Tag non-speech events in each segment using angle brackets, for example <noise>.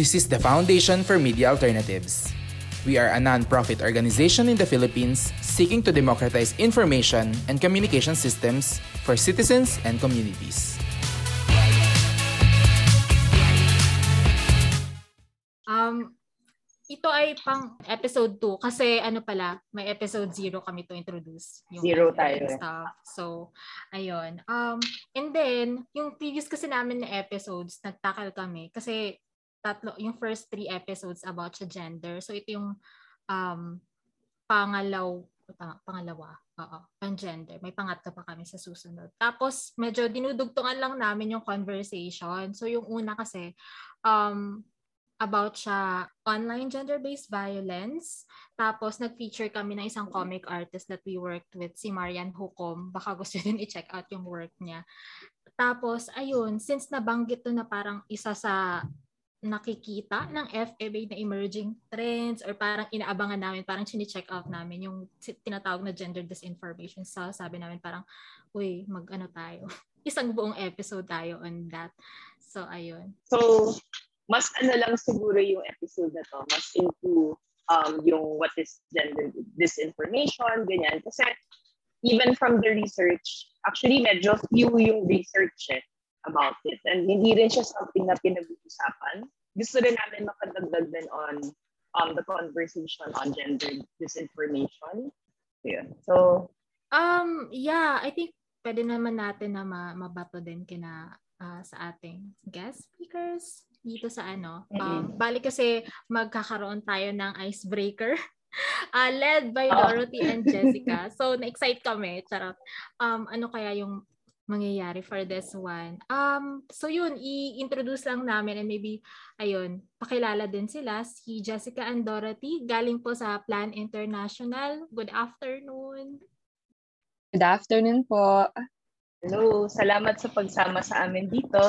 This is the Foundation for Media Alternatives. We are a non-profit organization in the Philippines seeking to democratize information and communication systems for citizens and communities. Um, ito ay pang episode 2 kasi ano pala, may episode 0 kami to introduce. Yung Zero tayo. Eh. Stuff. So, ayun. Um, and then, yung previous kasi namin na episodes, nagtakal kami kasi tatlo, yung first three episodes about sa gender. So, ito yung um, pangalaw, pangalawa, oo, pang gender. May pangatlo pa kami sa susunod. Tapos, medyo dinudugtungan lang namin yung conversation. So, yung una kasi, um, about siya online gender-based violence. Tapos nag-feature kami ng isang comic artist that we worked with, si Marian Hukom. Baka gusto din i-check out yung work niya. Tapos, ayun, since nabanggit to na parang isa sa nakikita ng FEB na emerging trends or parang inaabangan namin, parang chine-check out namin yung tinatawag na gender disinformation. So, sabi namin parang, uy, mag-ano tayo. <laughs> Isang buong episode tayo on that. So, ayun. So, mas ano lang siguro yung episode na to, mas into um, yung what is gender disinformation, ganyan. Kasi even from the research, actually medyo few yung research eh, about it. And hindi rin siya something na pinag-uusapan. Gusto rin namin makadagdag din on um, the conversation on gender disinformation. Yeah. So, um, yeah, I think pwede naman natin na ma- mabato din kina uh, sa ating guest speakers dito sa ano. Um, bali kasi magkakaroon tayo ng icebreaker. Uh, <laughs> led by ah. Dorothy and Jessica. So, na-excite kami. Charot. Um, ano kaya yung mangyayari for this one? Um, so yun, i-introduce lang namin and maybe, ayun, pakilala din sila. Si Jessica and Dorothy, galing po sa Plan International. Good afternoon. Good afternoon po. Hello, salamat sa pagsama sa amin dito.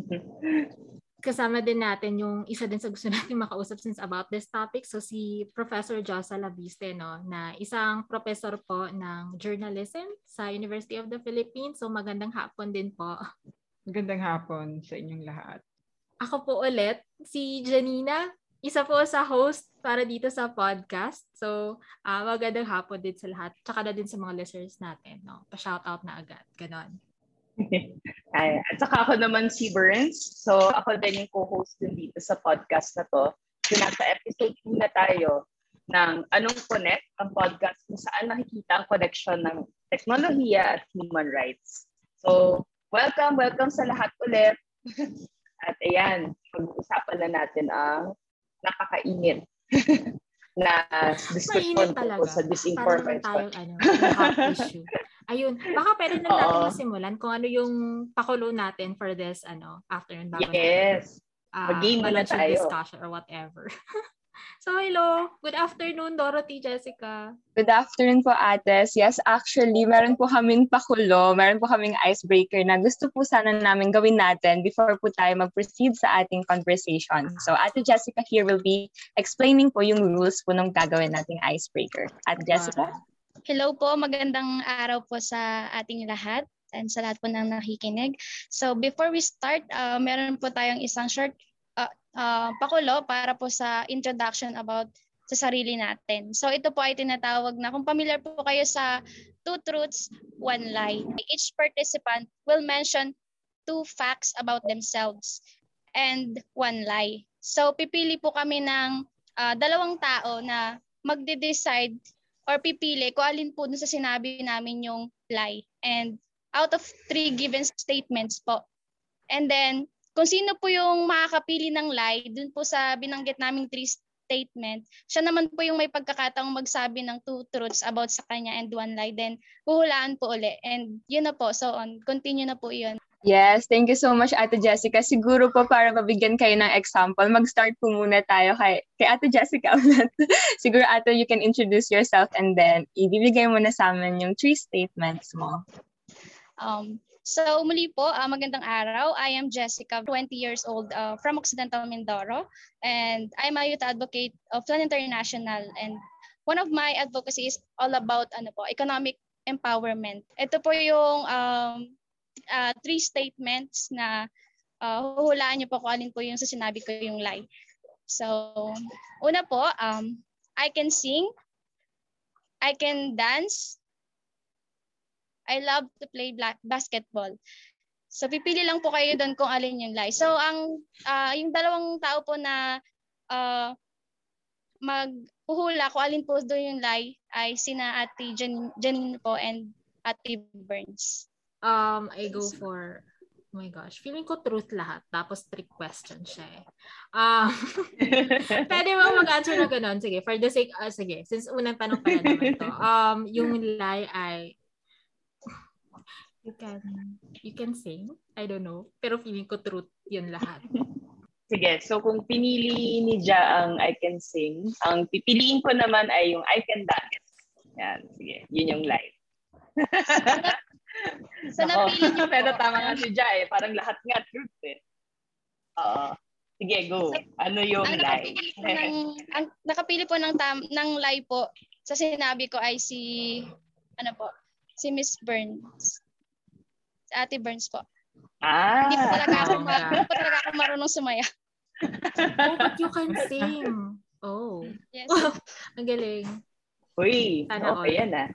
<laughs> kasama din natin yung isa din sa gusto natin <laughs> makausap since about this topic. So si Professor Josa Labiste, no, na isang professor po ng journalism sa University of the Philippines. So magandang hapon din po. Magandang hapon sa inyong lahat. Ako po ulit, si Janina, isa po sa host para dito sa podcast. So, uh, magandang hapon din sa lahat. Tsaka na din sa mga listeners natin. No? Pa-shoutout na agad. Ganon. <laughs> Ay, at saka ako naman si Burns. So ako din yung co-host din dito sa podcast na to. So nasa episode 2 na tayo ng Anong Connect, ang podcast kung saan nakikita ang connection ng teknolohiya at human rights. So, welcome, welcome sa lahat ulit. <laughs> at ayan, pag-uusapan na natin ang nakakainit <laughs> na discussion sa disinformation. Parang tayong ano, hot issue. Ayun, baka pwede na natin masimulan kung ano yung pakulo natin for this ano afternoon bago yes. Uh, Mag-game na tayo. discussion or whatever. <laughs> so, hello. Good afternoon, Dorothy, Jessica. Good afternoon po, Ates. Yes, actually, meron po kaming pakulo, meron po kaming icebreaker na gusto po sana namin gawin natin before po tayo mag-proceed sa ating conversation. So, Ate Jessica here will be explaining po yung rules po ng gagawin nating icebreaker. Ate Jessica? Uh, Hello po, magandang araw po sa ating lahat and sa lahat po ng nakikinig. So before we start, uh, meron po tayong isang short uh, pakulo para po sa introduction about sa sarili natin. So ito po ay tinatawag na, kung familiar po kayo sa two truths, one lie. Each participant will mention two facts about themselves and one lie. So pipili po kami ng uh, dalawang tao na magde-decide or pipili kung alin po sa sinabi namin yung lie. And out of three given statements po. And then, kung sino po yung makakapili ng lie, dun po sa binanggit naming three statement, siya naman po yung may pagkakataong magsabi ng two truths about sa kanya and one lie. Then, huhulaan po uli. And yun na po. So on, continue na po yun. Yes, thank you so much Ate Jessica. Siguro po para mabigyan kayo ng example, mag-start po muna tayo kay, kay Ate Jessica <laughs> ulit. Siguro Ate, you can introduce yourself and then ibibigay mo na sa amin yung three statements mo. Um, so muli po, uh, magandang araw. I am Jessica, 20 years old uh, from Occidental Mindoro and I'm a youth advocate of Plan International and one of my advocacy is all about ano po, economic empowerment. Ito po yung um, uh, three statements na uh, huhulaan niyo po kung alin po yung sa sinabi ko yung lie. So, una po, um, I can sing, I can dance, I love to play black basketball. So pipili lang po kayo doon kung alin yung lie. So ang uh, yung dalawang tao po na uh, maghuhula kung alin po doon yung lie ay sina Ate Jan Janine po and Ate Burns. Um, I go for Oh my gosh, feeling ko truth lahat. Tapos trick question siya eh. Um, <laughs> pwede mo mag-answer na ganun. Sige, for the sake, uh, sige, since unang tanong pa naman to. Um, yung <laughs> lie ay you can you can sing. I don't know. Pero feeling ko truth yun lahat. <laughs> Sige, so kung pinili ni Ja ang I can sing, ang pipiliin ko naman ay yung I can dance. Yan, sige. Yun yung live. <laughs> so, napili niyo <laughs> Pero tama nga si Ja eh. Parang lahat nga truth eh. Oo. Sige, go. Ano yung ang lie? Nakapili po ng, ang nakapili po ng, tam, ng lie po sa sinabi ko ay si, ano po, si Miss Burns. Ate Burns po. Ah. Hindi po talaga ako, Oh, ma- hindi po talaga ako marunong sumaya. oh, but you can sing. Oh. Yes. <laughs> Ang galing. Uy, Sana okay all. yan ah.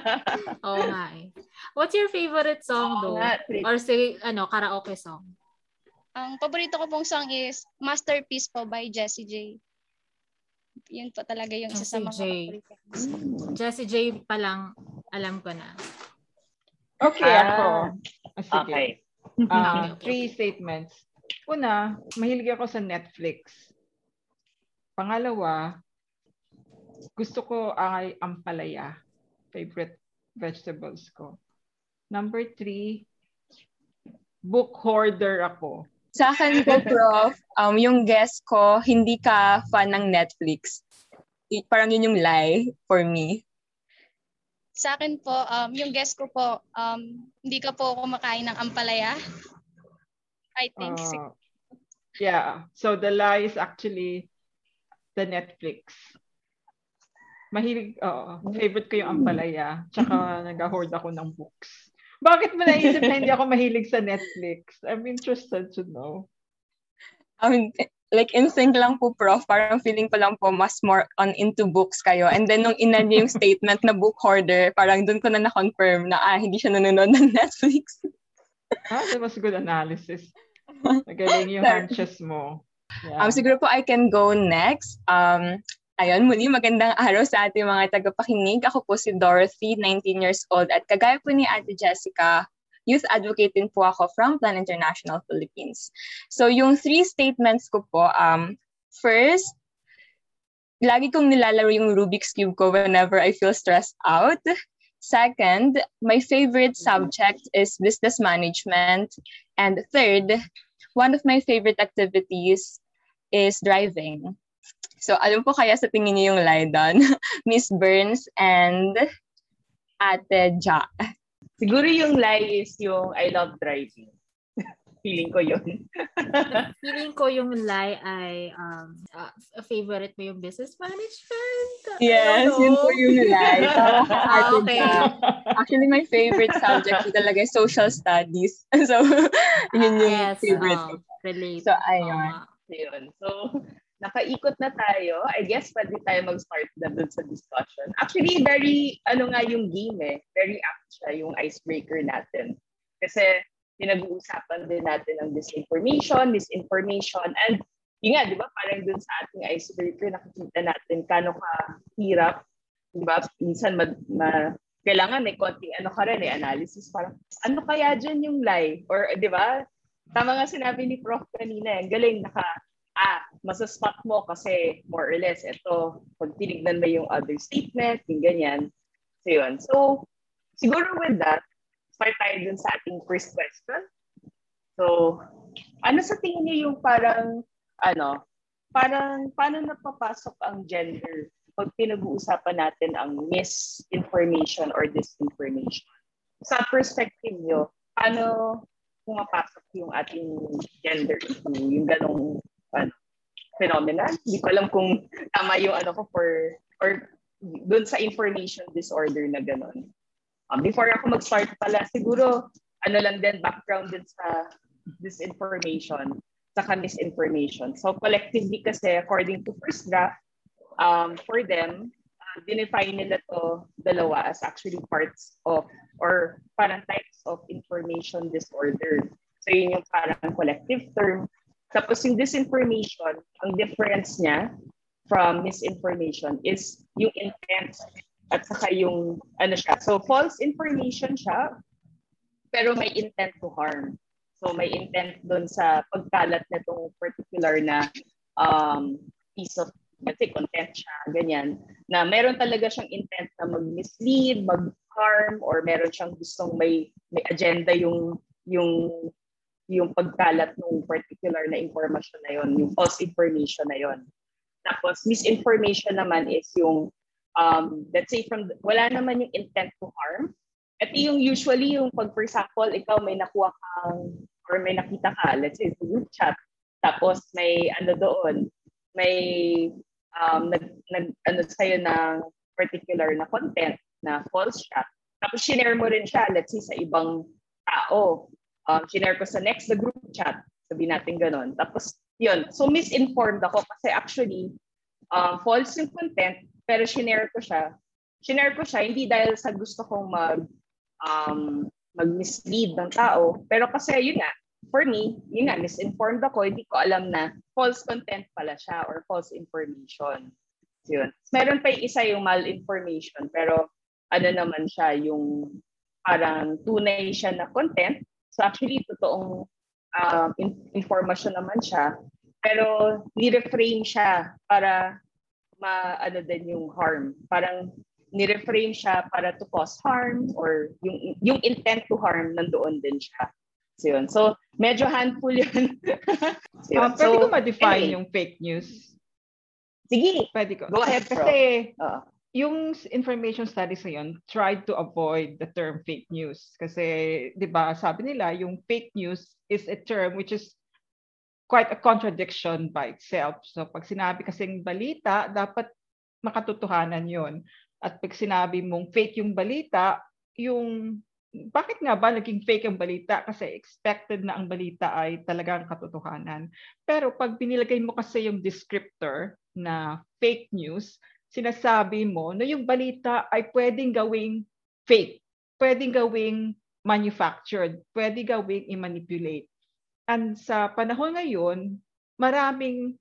<laughs> Oo nga eh. What's your favorite song Oo though? nga. Or si, ano, karaoke song? Ang paborito ko pong song is Masterpiece po by Jessie J. Yun po talaga yung isa sa Jessie mga J. paborito. Jessie J pa lang, alam ko na. Okay, Ah, ako. Ah, sige. Okay. <laughs> Okay. Three statements. Una, mahilig ako sa Netflix. Pangalawa, gusto ko ay ampalaya. Favorite vegetables ko. Number three, book hoarder ako. Sa akin po, <laughs> Prof, um, yung guest ko, hindi ka fan ng Netflix. Parang yun yung lie for me. Sa akin po, um, yung guest ko po, um, hindi ka po kumakain ng ampalaya. I think. Uh, yeah. So the lie is actually the Netflix. Mahilig, oo. favorite ko yung Ampalaya. Tsaka <laughs> nag-hoard ako ng books. Bakit mo naisip na hindi ako mahilig sa Netflix? I'm interested to know. <laughs> Um, like instinct lang po, Prof. Parang feeling ko lang po mas more on into books kayo. And then nung ina niyo yung <laughs> statement na book hoarder, parang dun ko na na-confirm na ah, hindi siya nanonood ng <laughs> Netflix. Ah, that was good analysis. Magaling yung hunches mo. Yeah. Um, siguro po I can go next. Um, ayun, muli magandang araw sa ating mga tagapakinig. Ako po si Dorothy, 19 years old. At kagaya po ni Ate Jessica, youth advocate din po ako from Plan International Philippines. So yung three statements ko po, um, first, lagi kong nilalaro yung Rubik's Cube ko whenever I feel stressed out. Second, my favorite subject is business management. And third, one of my favorite activities is driving. So, alam po kaya sa tingin niyo yung lie doon? <laughs> Miss Burns and Ate Ja. Siguro yung lie is yung I love driving. <laughs> Feeling ko yun. <laughs> Feeling ko yung lie ay um, uh, favorite mo yung business management. Yes, yun po yung lie. Tama ka, Ah, okay. Actually, my favorite subject talaga is social studies. <laughs> so, yun yung yes, favorite ko. relate. So, ayun. Oo. Yun. So, nakaikot na tayo. I guess pwede tayo mag-start na dun sa discussion. Actually, very, ano nga yung game eh. Very apt siya, yung icebreaker natin. Kasi, pinag-uusapan din natin ang disinformation, misinformation, and yun nga, di ba, parang dun sa ating icebreaker, nakikita natin kano kahirap, di ba, minsan ma, ma- kailangan may konting ano ka rin, eh, analysis, parang, ano kaya dyan yung lie? Or, di ba, tama nga sinabi ni Prof kanina, ang galing, naka, ah, masaspot mo kasi more or less, ito, pag tinignan mo yung other statement, yung ganyan. So, yun. So, siguro with that, start tayo dun sa ating first question. So, ano sa tingin niyo yung parang, ano, parang, paano napapasok ang gender pag pinag-uusapan natin ang misinformation or disinformation? Sa perspective niyo, paano pumapasok yung ating gender yung ganong ano, phenomenon? Hindi ko alam kung tama yung ano ko for, or dun sa information disorder na ganon. Um, before ako mag-start pala, siguro, ano lang din, background din sa disinformation saka misinformation. So collectively kasi according to first draft, um, for them, uh, dinefine nila to dalawa as actually parts of or parang types of information disorder. So yun yung parang collective term. Tapos yung disinformation, ang difference niya from misinformation is yung intent at saka yung ano siya. So false information siya, pero may intent to harm. So may intent doon sa pagkalat na itong particular na um, piece of let's content siya, ganyan, na meron talaga siyang intent na mag-mislead, mag-harm, or meron siyang gustong may, may agenda yung yung yung pagkalat ng particular na information na yon, yung false information na yon. Tapos misinformation naman is yung um, let's say from wala naman yung intent to harm. Ito yung usually yung pag for example, ikaw may nakuha kang or may nakita ka, let's say sa group chat, tapos may ano doon, may um, nag, nag ano sa'yo ng particular na content na false siya. Tapos share mo rin siya, let's say sa ibang tao. Um, share ko sa next the group chat, sabi natin ganun. Tapos yun, so misinformed ako kasi actually um, false yung content, pero share ko siya. Share ko siya hindi dahil sa gusto kong mag um, mag-mislead ng tao. Pero kasi yun nga, for me, yun nga, misinformed ako, hindi ko alam na false content pala siya or false information. Yun. Meron pa yung isa yung malinformation, pero ano naman siya, yung parang tunay siya na content. So actually, totoong um, information naman siya, pero ni-reframe siya para ma ano din yung harm. Parang ni-reframe siya para to cause harm or yung yung intent to harm nandoon din siya. So yun. So medyo handful yun. <laughs> so, yun. Um, pwede so, ko ma-define anyway. yung fake news? Sige. Pwede ko. Go ahead, bro. Kasi Uh, yung information studies ngayon tried to avoid the term fake news. Kasi, di ba, sabi nila, yung fake news is a term which is quite a contradiction by itself. So, pag sinabi kasing balita, dapat makatotohanan yon at pag sinabi mong fake yung balita, yung bakit nga ba naging fake ang balita? Kasi expected na ang balita ay talagang katotohanan. Pero pag binilagay mo kasi yung descriptor na fake news, sinasabi mo na yung balita ay pwedeng gawing fake, pwedeng gawing manufactured, pwedeng gawing i-manipulate. And sa panahon ngayon, maraming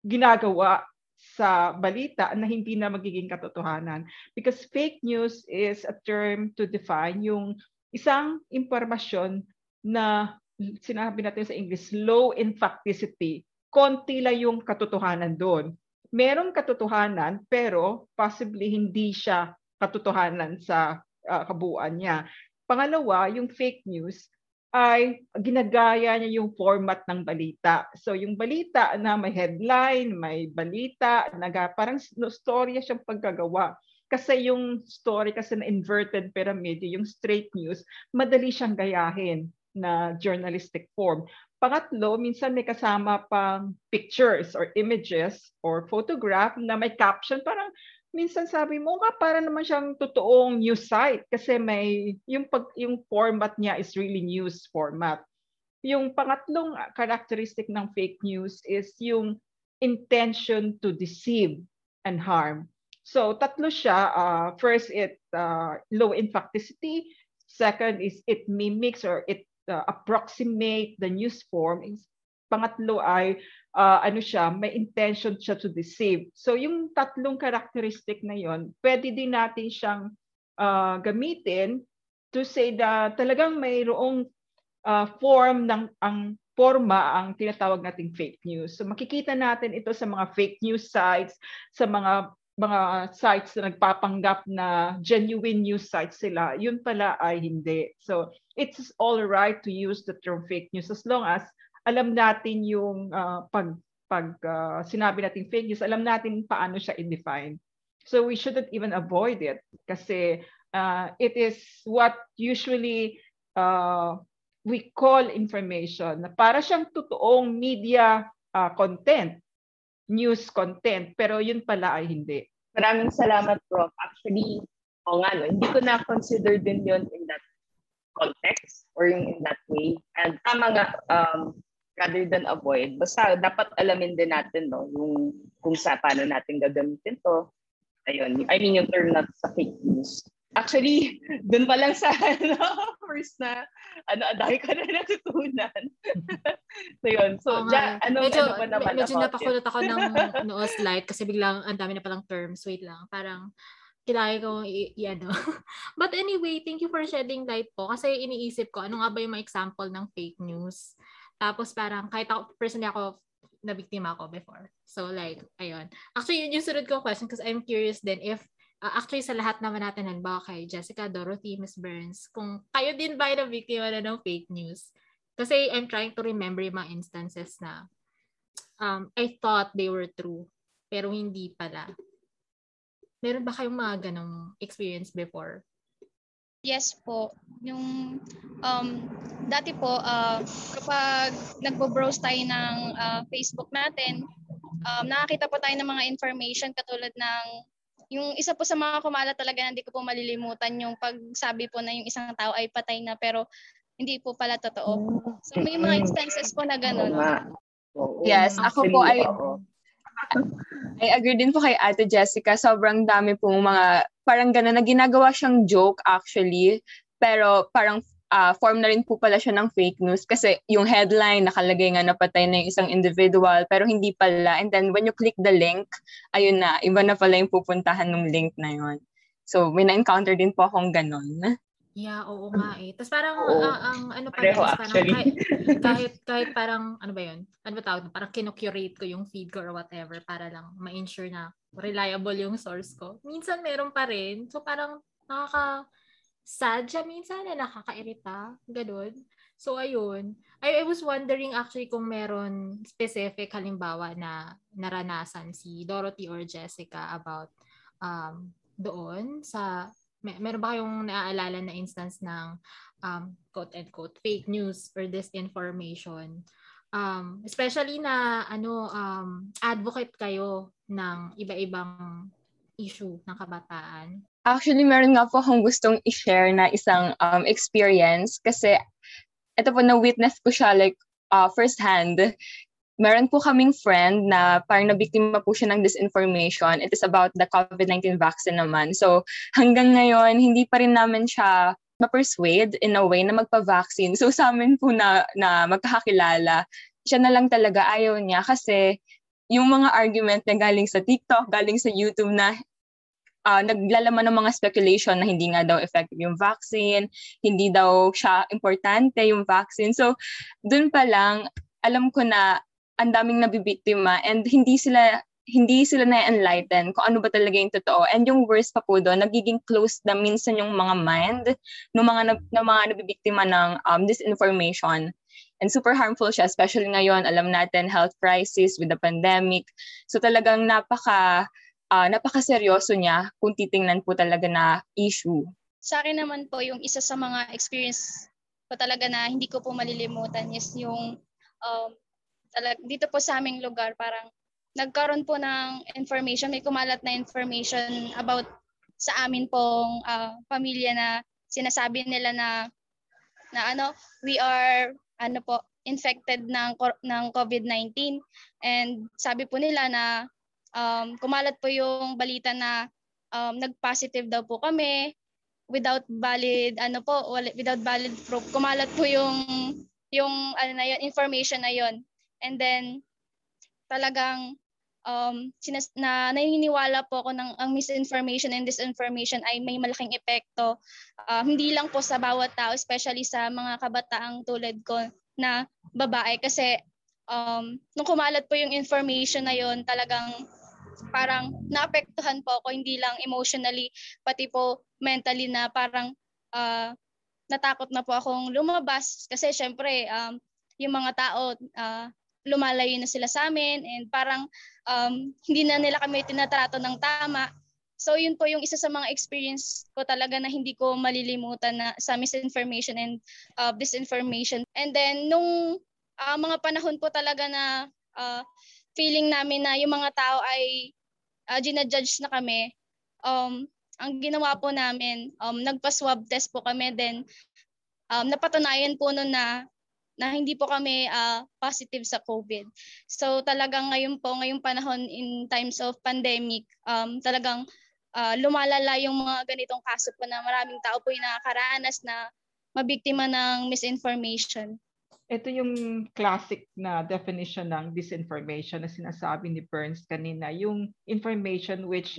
ginagawa sa balita na hindi na magiging katotohanan. Because fake news is a term to define yung isang impormasyon na sinabi natin sa English, low in facticity. Konti lang yung katotohanan doon. Merong katotohanan pero possibly hindi siya katotohanan sa uh, kabuuan niya. Pangalawa, yung fake news ay ginagaya niya yung format ng balita. So yung balita na may headline, may balita, naga, parang storya siyang pagkagawa. Kasi yung story kasi na inverted pyramid, yung straight news, madali siyang gayahin na journalistic form. Pangatlo, minsan may kasama pang pictures or images or photograph na may caption, parang minsan sabi mo nga para naman siyang totoong news site kasi may yung pag yung format niya is really news format. Yung pangatlong characteristic ng fake news is yung intention to deceive and harm. So tatlo siya. Uh, first, it uh, low in facticity. Second is it mimics or it uh, approximate the news form. Pangatlo ay uh, ano siya, may intention siya to deceive. So yung tatlong characteristic na yon, pwede din natin siyang uh, gamitin to say that talagang mayroong uh, form ng ang forma ang tinatawag nating fake news. So makikita natin ito sa mga fake news sites, sa mga mga sites na nagpapanggap na genuine news sites sila, yun pala ay hindi. So it's all right to use the term fake news as long as alam natin yung uh, pag pag uh, sinabi natin fake news, alam natin paano siya i-define. So we shouldn't even avoid it kasi uh, it is what usually uh, we call information na para siyang totoong media uh, content, news content, pero yun pala ay hindi. Maraming salamat, Prof. Actually, o nga, no, hindi ko na-consider din yun in that context or yung in that way. And tama nga, um, rather than avoid, basta dapat alamin din natin no, yung kung sa paano natin gagamitin to. Ayun, I mean yung term na sa fake news. Actually, dun pa lang sa <laughs> ano, first na, ano, dahil ka na natutunan. <laughs> so yun. So, oh, ja, ano, medyo, ano ba naman medyo napakulot ako ng <laughs> no, slide kasi biglang ang dami na palang terms. Wait lang. Parang, kailangan ko i-ano. But anyway, thank you for shedding light po. Kasi iniisip ko, ano nga ba yung mga example ng fake news? Tapos parang, kahit ako, personally ako, na biktima ako before. So like, ayun. Actually, yun yung sunod kong question because I'm curious then if uh, actually sa lahat naman natin halimbawa kay Jessica, Dorothy, Miss Burns, kung kayo din ba na biktima na ng fake news? Kasi I'm trying to remember yung mga instances na um, I thought they were true, pero hindi pala. Meron ba kayong mga ganong experience before? Yes po. Yung um, dati po, uh, kapag nagbo-browse tayo ng uh, Facebook natin, um, nakakita po tayo ng mga information katulad ng yung isa po sa mga kumala talaga na hindi ko po malilimutan yung pagsabi po na yung isang tao ay patay na pero hindi po pala totoo. So may mga instances po na ganun. Yes, ako po ay I agree din po kay Ate Jessica. Sobrang dami pong mga parang gano'n na ginagawa siyang joke actually. Pero parang uh, form na rin po pala siya ng fake news kasi yung headline nakalagay nga napatay na yung isang individual pero hindi pala. And then when you click the link, ayun na, iba na pala yung pupuntahan ng link na yun. So may na-encounter din po akong ganun. Yeah, oo nga eh. Tapos parang oo. uh, ang ano pa rin, parang kahit, <laughs> kahit, kahit parang, ano ba yun? Ano ba tawag? Parang kinocurate ko yung feed ko or whatever para lang ma-ensure na reliable yung source ko. Minsan meron pa rin. So parang nakaka sad siya minsan na nakakairita. Ganun. So, ayun. I, I was wondering actually kung meron specific halimbawa na naranasan si Dorothy or Jessica about um, doon sa may, meron ba kayong naaalala na instance ng um, quote-unquote fake news or disinformation? Um, especially na ano um, advocate kayo ng iba-ibang issue ng kabataan. Actually, meron nga po akong gustong i-share na isang um, experience kasi ito po na-witness ko siya like uh, first hand. Meron po kaming friend na parang nabiktima po siya ng disinformation. It is about the COVID-19 vaccine naman. So hanggang ngayon, hindi pa rin namin siya ma-persuade in a way na magpa-vaccine. So sa amin po na, na magkakakilala, siya na lang talaga ayaw niya kasi yung mga argument na galing sa TikTok, galing sa YouTube na uh, naglalaman ng mga speculation na hindi nga daw effective yung vaccine, hindi daw siya importante yung vaccine. So, dun pa lang, alam ko na ang daming nabibiktima and hindi sila hindi sila na-enlighten kung ano ba talaga yung totoo. And yung worst pa po doon, nagiging close na minsan yung mga mind ng mga, ng mga nabibiktima ng um, disinformation. And super harmful siya, especially ngayon, alam natin, health crisis with the pandemic. So talagang napaka uh, napakaseryoso niya kung titingnan po talaga na issue. Sa akin naman po, yung isa sa mga experience ko talaga na hindi ko po malilimutan is yung um, talag, dito po sa aming lugar, parang nagkaroon po ng information, may kumalat na information about sa amin pong uh, pamilya na sinasabi nila na na ano, we are ano po infected ng ng COVID-19 and sabi po nila na um, kumalat po yung balita na um, nag-positive daw po kami without valid ano po without valid proof. Kumalat po yung yung ano na yun, information na yon and then talagang um sinas na naniniwala po ako ng ang misinformation and disinformation ay may malaking epekto uh, hindi lang po sa bawat tao especially sa mga kabataang tulad ko na babae. Kasi um nung kumalat po yung information na yon talagang parang naapektuhan po ako hindi lang emotionally pati po mentally na parang uh, natakot na po akong lumabas. Kasi syempre um, yung mga tao uh, lumalayo na sila sa amin and parang um, hindi na nila kami tinatrato ng tama. So yun po yung isa sa mga experience ko talaga na hindi ko malilimutan na sa misinformation and uh, disinformation. And then nung uh, mga panahon po talaga na uh, feeling namin na yung mga tao ay uh, ginajudge na kami, um, ang ginawa po namin, um, nagpa-swab test po kami then um, napatunayan po nun na na hindi po kami uh, positive sa COVID. So talagang ngayon po, ngayong panahon in times of pandemic, um, talagang uh, lumalala yung mga ganitong kaso po na maraming tao po yung nakakaranas na mabiktima ng misinformation. Ito yung classic na definition ng disinformation na sinasabi ni Burns kanina, yung information which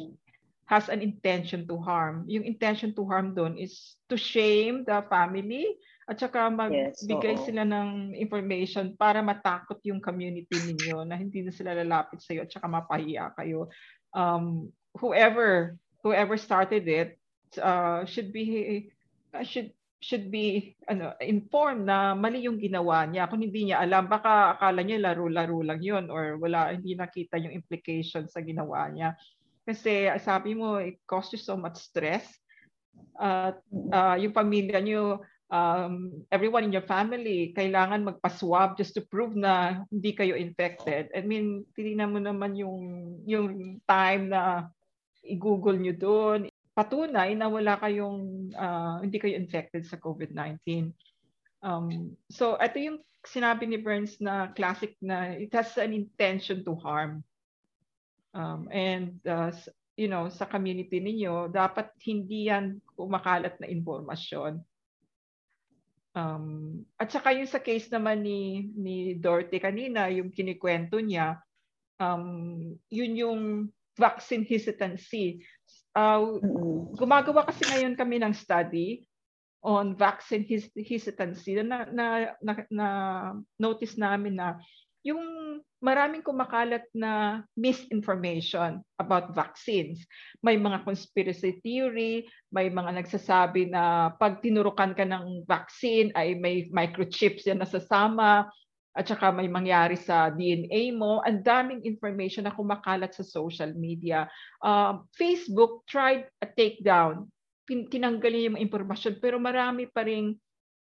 has an intention to harm. Yung intention to harm doon is to shame the family at saka magbigay yes, sila ng information para matakot yung community ninyo na hindi na sila lalapit sa iyo at saka mapahiya kayo. Um, whoever whoever started it uh, should be uh, should should be ano informed na mali yung ginawa niya kung hindi niya alam baka akala niya laro-laro lang yun or wala hindi nakita yung implication sa ginawa niya kasi sabi mo, it costs you so much stress. At uh, yung pamilya nyo, um, everyone in your family, kailangan magpa-swab just to prove na hindi kayo infected. I mean, tinignan mo naman yung, yung time na i-google nyo doon. Patunay na wala kayong, uh, hindi kayo infected sa COVID-19. Um, so, ito yung sinabi ni Burns na classic na it has an intention to harm. Um, and uh, you know, sa community ninyo, dapat hindi yan kumakalat na impormasyon. Um, at saka yung sa case naman ni, ni Dorothy kanina, yung kinikwento niya, um, yun yung vaccine hesitancy. Uh, gumagawa kasi ngayon kami ng study on vaccine hesitancy na, na, na, na notice namin na yung maraming kumakalat na misinformation about vaccines. May mga conspiracy theory, may mga nagsasabi na pag tinurukan ka ng vaccine ay may microchips yan nasasama at saka may mangyari sa DNA mo. Ang daming information na kumakalat sa social media. Uh, Facebook tried a takedown. Tinanggalin yung impormasyon pero marami pa ring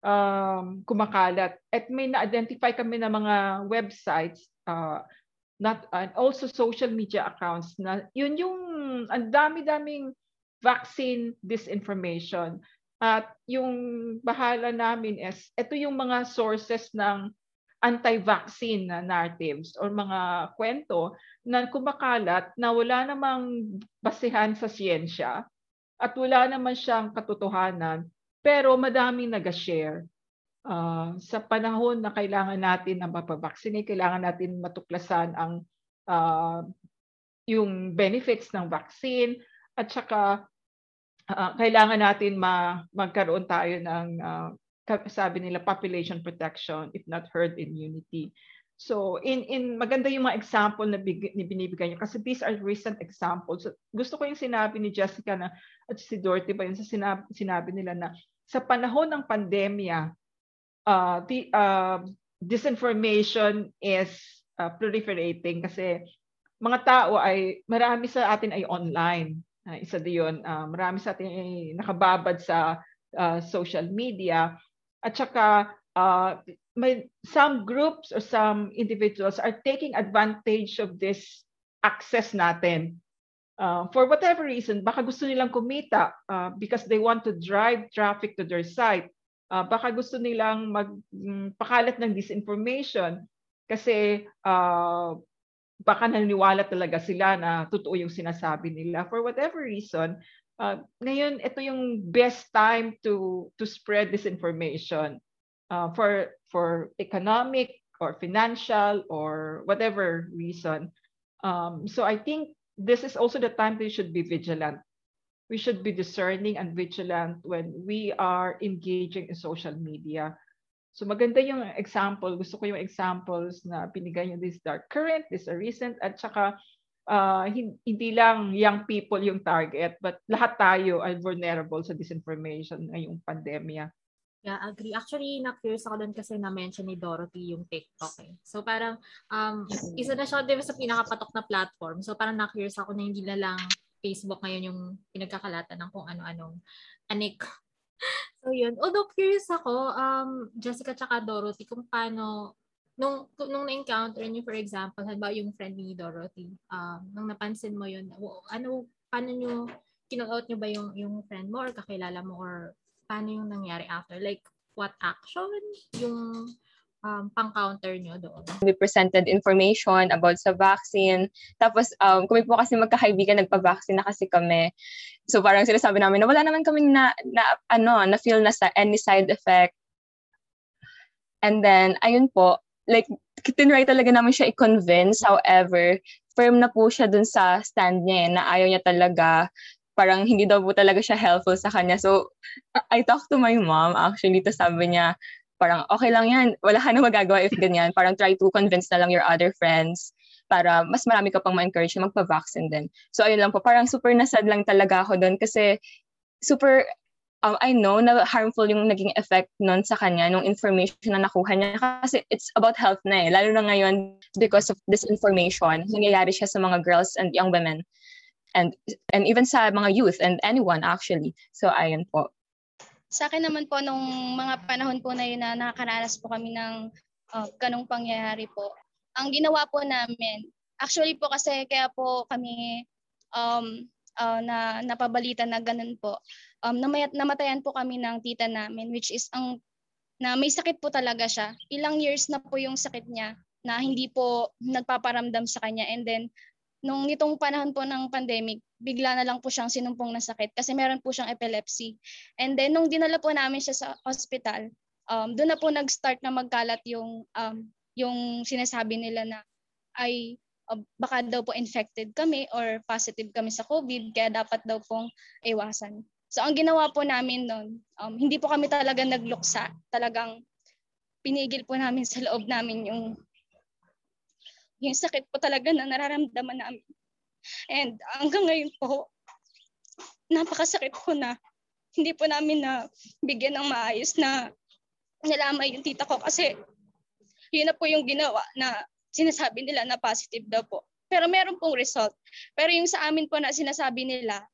um, kumakalat. At may na-identify kami na mga websites, uh, not, and also social media accounts na yun yung ang dami-daming vaccine disinformation. At yung bahala namin is, ito yung mga sources ng anti-vaccine na narratives or mga kwento na kumakalat na wala namang basihan sa siyensya at wala naman siyang katotohanan pero madaming nag-share. Uh, sa panahon na kailangan natin na mapabaksinate, kailangan natin matuklasan ang uh, yung benefits ng vaccine at saka uh, kailangan natin ma magkaroon tayo ng uh, sabi nila population protection if not herd immunity. So in in maganda yung mga example na big, ni binibigay niyo kasi these are recent examples. So, gusto ko yung sinabi ni Jessica na at si Dorothy ba yun sa sinabi, sinabi nila na sa panahon ng pandemya, uh, the, uh, disinformation is uh, proliferating kasi mga tao ay, marami sa atin ay online. Uh, isa din uh, marami sa atin ay nakababad sa uh, social media. At saka, uh, may, some groups or some individuals are taking advantage of this access natin uh, for whatever reason, baka gusto nilang kumita uh, because they want to drive traffic to their site. Uh, baka gusto nilang magpakalat mm, ng disinformation kasi uh, baka naniniwala talaga sila na totoo yung sinasabi nila. For whatever reason, uh, ngayon ito yung best time to to spread disinformation uh, for for economic or financial or whatever reason. Um, so I think this is also the time we should be vigilant. We should be discerning and vigilant when we are engaging in social media. So maganda yung example. Gusto ko yung examples na binigay nyo. This are current, this are recent, at saka uh, hindi lang young people yung target, but lahat tayo ay vulnerable sa disinformation ngayong pandemya. Yeah, agree. Actually, na-curious ako doon kasi na-mention ni Dorothy yung TikTok eh. So parang, um, isa na siya diba, sa pinakapatok na platform. So parang na-curious ako na hindi na lang Facebook ngayon yung pinagkakalatan ng kung ano-anong anik. <laughs> so yun. Although curious ako, um, Jessica tsaka Dorothy, kung paano, nung, nung na-encounter niyo, for example, halimbawa yung friend ni Dorothy, um, nung napansin mo yun, ano, paano niyo, kinout niyo ba yung, yung friend mo or kakilala mo or paano yung nangyari after? Like, what action yung um, pang-counter nyo doon? We presented information about sa vaccine. Tapos, um, kami po kasi magkakaibigan, nagpa-vaccine na kasi kami. So, parang sinasabi namin na wala naman kaming na, na ano, na feel na sa any side effect. And then, ayun po, like, tinry talaga namin siya i-convince. However, firm na po siya dun sa stand niya eh, na ayaw niya talaga parang hindi daw po talaga siya helpful sa kanya. So, I talked to my mom actually, to sabi niya, parang okay lang yan, wala ka na magagawa if ganyan. Parang try to convince na lang your other friends para mas marami ka pang ma-encourage na magpa-vaccine din. So, ayun lang po, parang super nasad lang talaga ako doon kasi super um, I know na harmful yung naging effect nun sa kanya, nung information na nakuha niya. Kasi it's about health na eh. Lalo na ngayon, because of this information, nangyayari siya sa mga girls and young women and and even sa mga youth and anyone actually. So ayun po. Sa akin naman po nung mga panahon po na yun na nakakaranas po kami ng uh, ganong pangyayari po. Ang ginawa po namin, actually po kasi kaya po kami um, uh, na napabalita na ganun po. Um, namayat, namatayan po kami ng tita namin which is ang na may sakit po talaga siya. Ilang years na po yung sakit niya na hindi po nagpaparamdam sa kanya and then nung itong panahon po ng pandemic, bigla na lang po siyang sinumpong na sakit kasi meron po siyang epilepsy. And then nung dinala po namin siya sa hospital, um, doon na po nag-start na magkalat yung um, yung sinasabi nila na ay uh, baka daw po infected kami or positive kami sa COVID kaya dapat daw pong iwasan. So ang ginawa po namin noon, um, hindi po kami talaga nagluksa, talagang pinigil po namin sa loob namin yung yung sakit po talaga na nararamdaman namin. And hanggang ngayon po, napakasakit po na hindi po namin na bigyan ng maayos na nilamay yung tita ko kasi yun na po yung ginawa na sinasabi nila na positive daw po. Pero meron pong result. Pero yung sa amin po na sinasabi nila,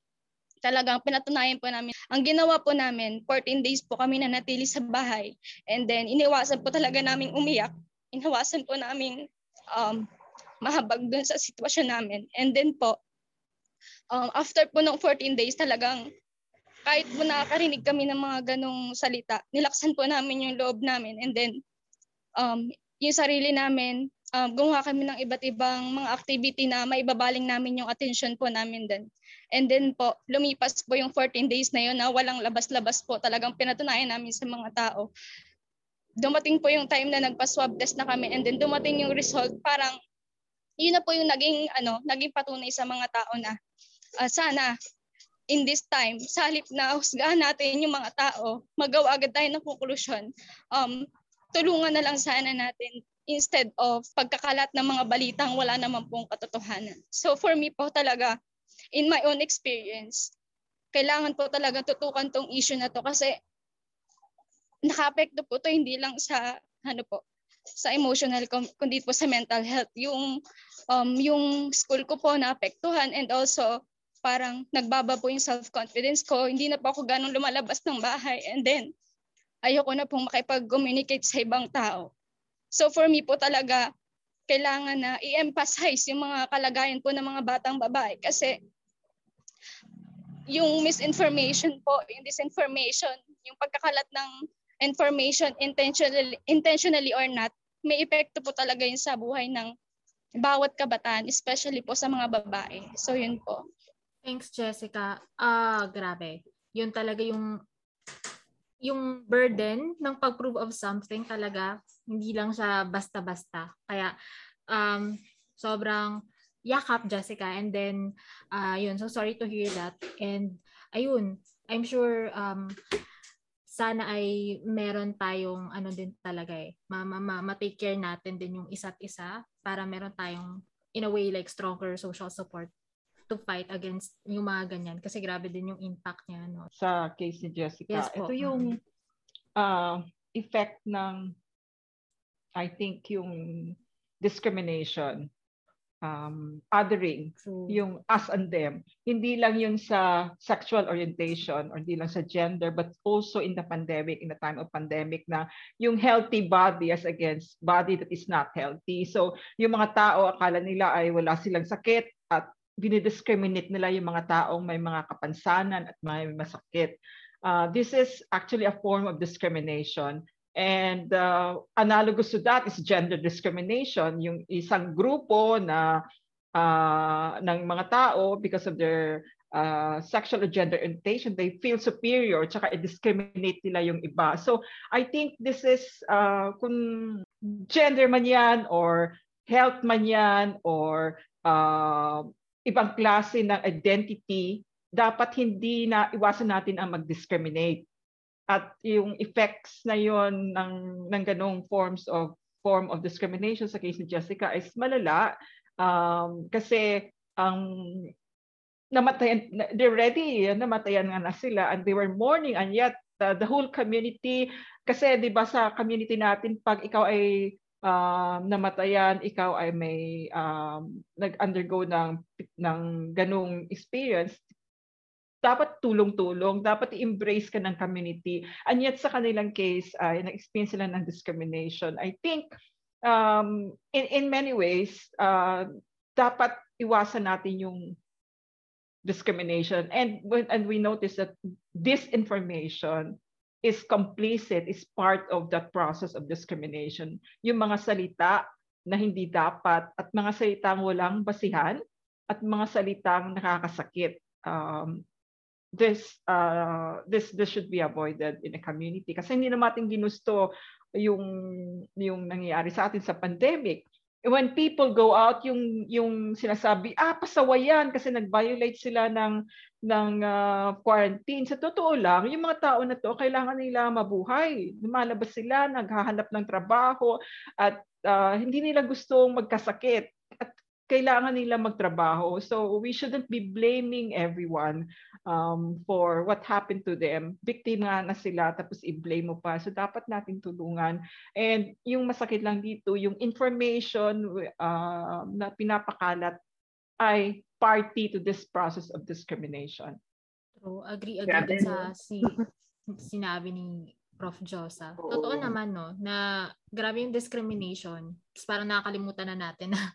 talagang pinatunayan po namin. Ang ginawa po namin, 14 days po kami na natili sa bahay. And then, iniwasan po talaga namin umiyak. Iniwasan po namin um, mahabag dun sa sitwasyon namin. And then po, um, after po ng 14 days talagang kahit po nakakarinig kami ng mga ganong salita, nilaksan po namin yung loob namin. And then, um, yung sarili namin, um, gumawa kami ng iba't ibang mga activity na maibabaling namin yung attention po namin din. And then po, lumipas po yung 14 days na yun na walang labas-labas po. Talagang pinatunayan namin sa mga tao. Dumating po yung time na nagpa-swab test na kami and then dumating yung result, parang yun na po yung naging ano, naging patunay sa mga tao na uh, sana in this time, sa halip na husgahan natin yung mga tao, magawa agad tayo ng konklusyon. Um, tulungan na lang sana natin instead of pagkakalat ng mga balitang wala naman pong katotohanan. So for me po talaga, in my own experience, kailangan po talaga tutukan tong issue na to kasi nakapekto po to hindi lang sa ano po, sa emotional kundi po sa mental health. Yung um, yung school ko po naapektuhan and also parang nagbaba po yung self-confidence ko. Hindi na po ako ganong lumalabas ng bahay and then ayoko na pong makipag-communicate sa ibang tao. So for me po talaga, kailangan na i-emphasize yung mga kalagayan po ng mga batang babae kasi yung misinformation po, yung disinformation, yung pagkakalat ng information intentionally, intentionally or not, may epekto po talaga yun sa buhay ng bawat kabataan, especially po sa mga babae. So yun po. Thanks, Jessica. Ah, uh, grabe. Yun talaga yung yung burden ng pag-prove of something talaga, hindi lang siya basta-basta. Kaya um, sobrang yakap, Jessica. And then, uh, yun, so sorry to hear that. And ayun, I'm sure um, sana ay meron tayong ano din talaga eh, ma, ma, ma, ma-take care natin din yung isa't isa para meron tayong in a way like stronger social support to fight against yung mga ganyan. Kasi grabe din yung impact niya no? Sa case ni Jessica yes, ito yung uh, effect ng I think yung discrimination um, othering, True. yung us and them. Hindi lang yung sa sexual orientation or hindi lang sa gender, but also in the pandemic, in the time of pandemic na yung healthy body as against body that is not healthy. So yung mga tao, akala nila ay wala silang sakit at dinidiscriminate nila yung mga taong may mga kapansanan at may masakit. uh, this is actually a form of discrimination. And uh, analogous to that is gender discrimination. Yung isang grupo na uh, ng mga tao because of their uh, sexual or gender orientation, they feel superior, tsaka i-discriminate nila yung iba. So I think this is, uh, kung gender man yan, or health man yan, or uh, ibang klase ng identity, dapat hindi na iwasan natin ang mag-discriminate at yung effects na yon ng ng ganong forms of form of discrimination sa case ni Jessica is malala. Um, kasi ang um, namatayan they're ready namatayan nga na sila and they were mourning and yet uh, the whole community kasi 'di ba sa community natin pag ikaw ay uh, namatayan ikaw ay may um, nag-undergo ng ng ganung experience dapat tulong-tulong, dapat i-embrace ka ng community. And yet sa kanilang case, ay uh, na-experience sila ng discrimination. I think um, in, in many ways, uh, dapat iwasan natin yung discrimination. And, and we notice that disinformation is complicit, is part of that process of discrimination. Yung mga salita na hindi dapat at mga salitang walang basihan at mga salitang nakakasakit. Um, this uh, this this should be avoided in a community. Kasi hindi naman natin ginusto yung yung nangyayari sa atin sa pandemic. When people go out yung yung sinasabi ah pasaway yan kasi nag-violate sila ng ng uh, quarantine. Sa totoo lang yung mga tao na to kailangan nila mabuhay. Lumalabas sila naghahanap ng trabaho at uh, hindi nila gustong magkasakit kailangan nila magtrabaho. So we shouldn't be blaming everyone um, for what happened to them. Biktima na sila tapos i-blame mo pa. So dapat natin tulungan. And yung masakit lang dito, yung information uh, na pinapakalat ay party to this process of discrimination. True. Agree, agree sa si, <laughs> sinabi ni Prof. Josa. Totoo naman, no, na grabe yung discrimination. Tapos parang nakakalimutan na natin na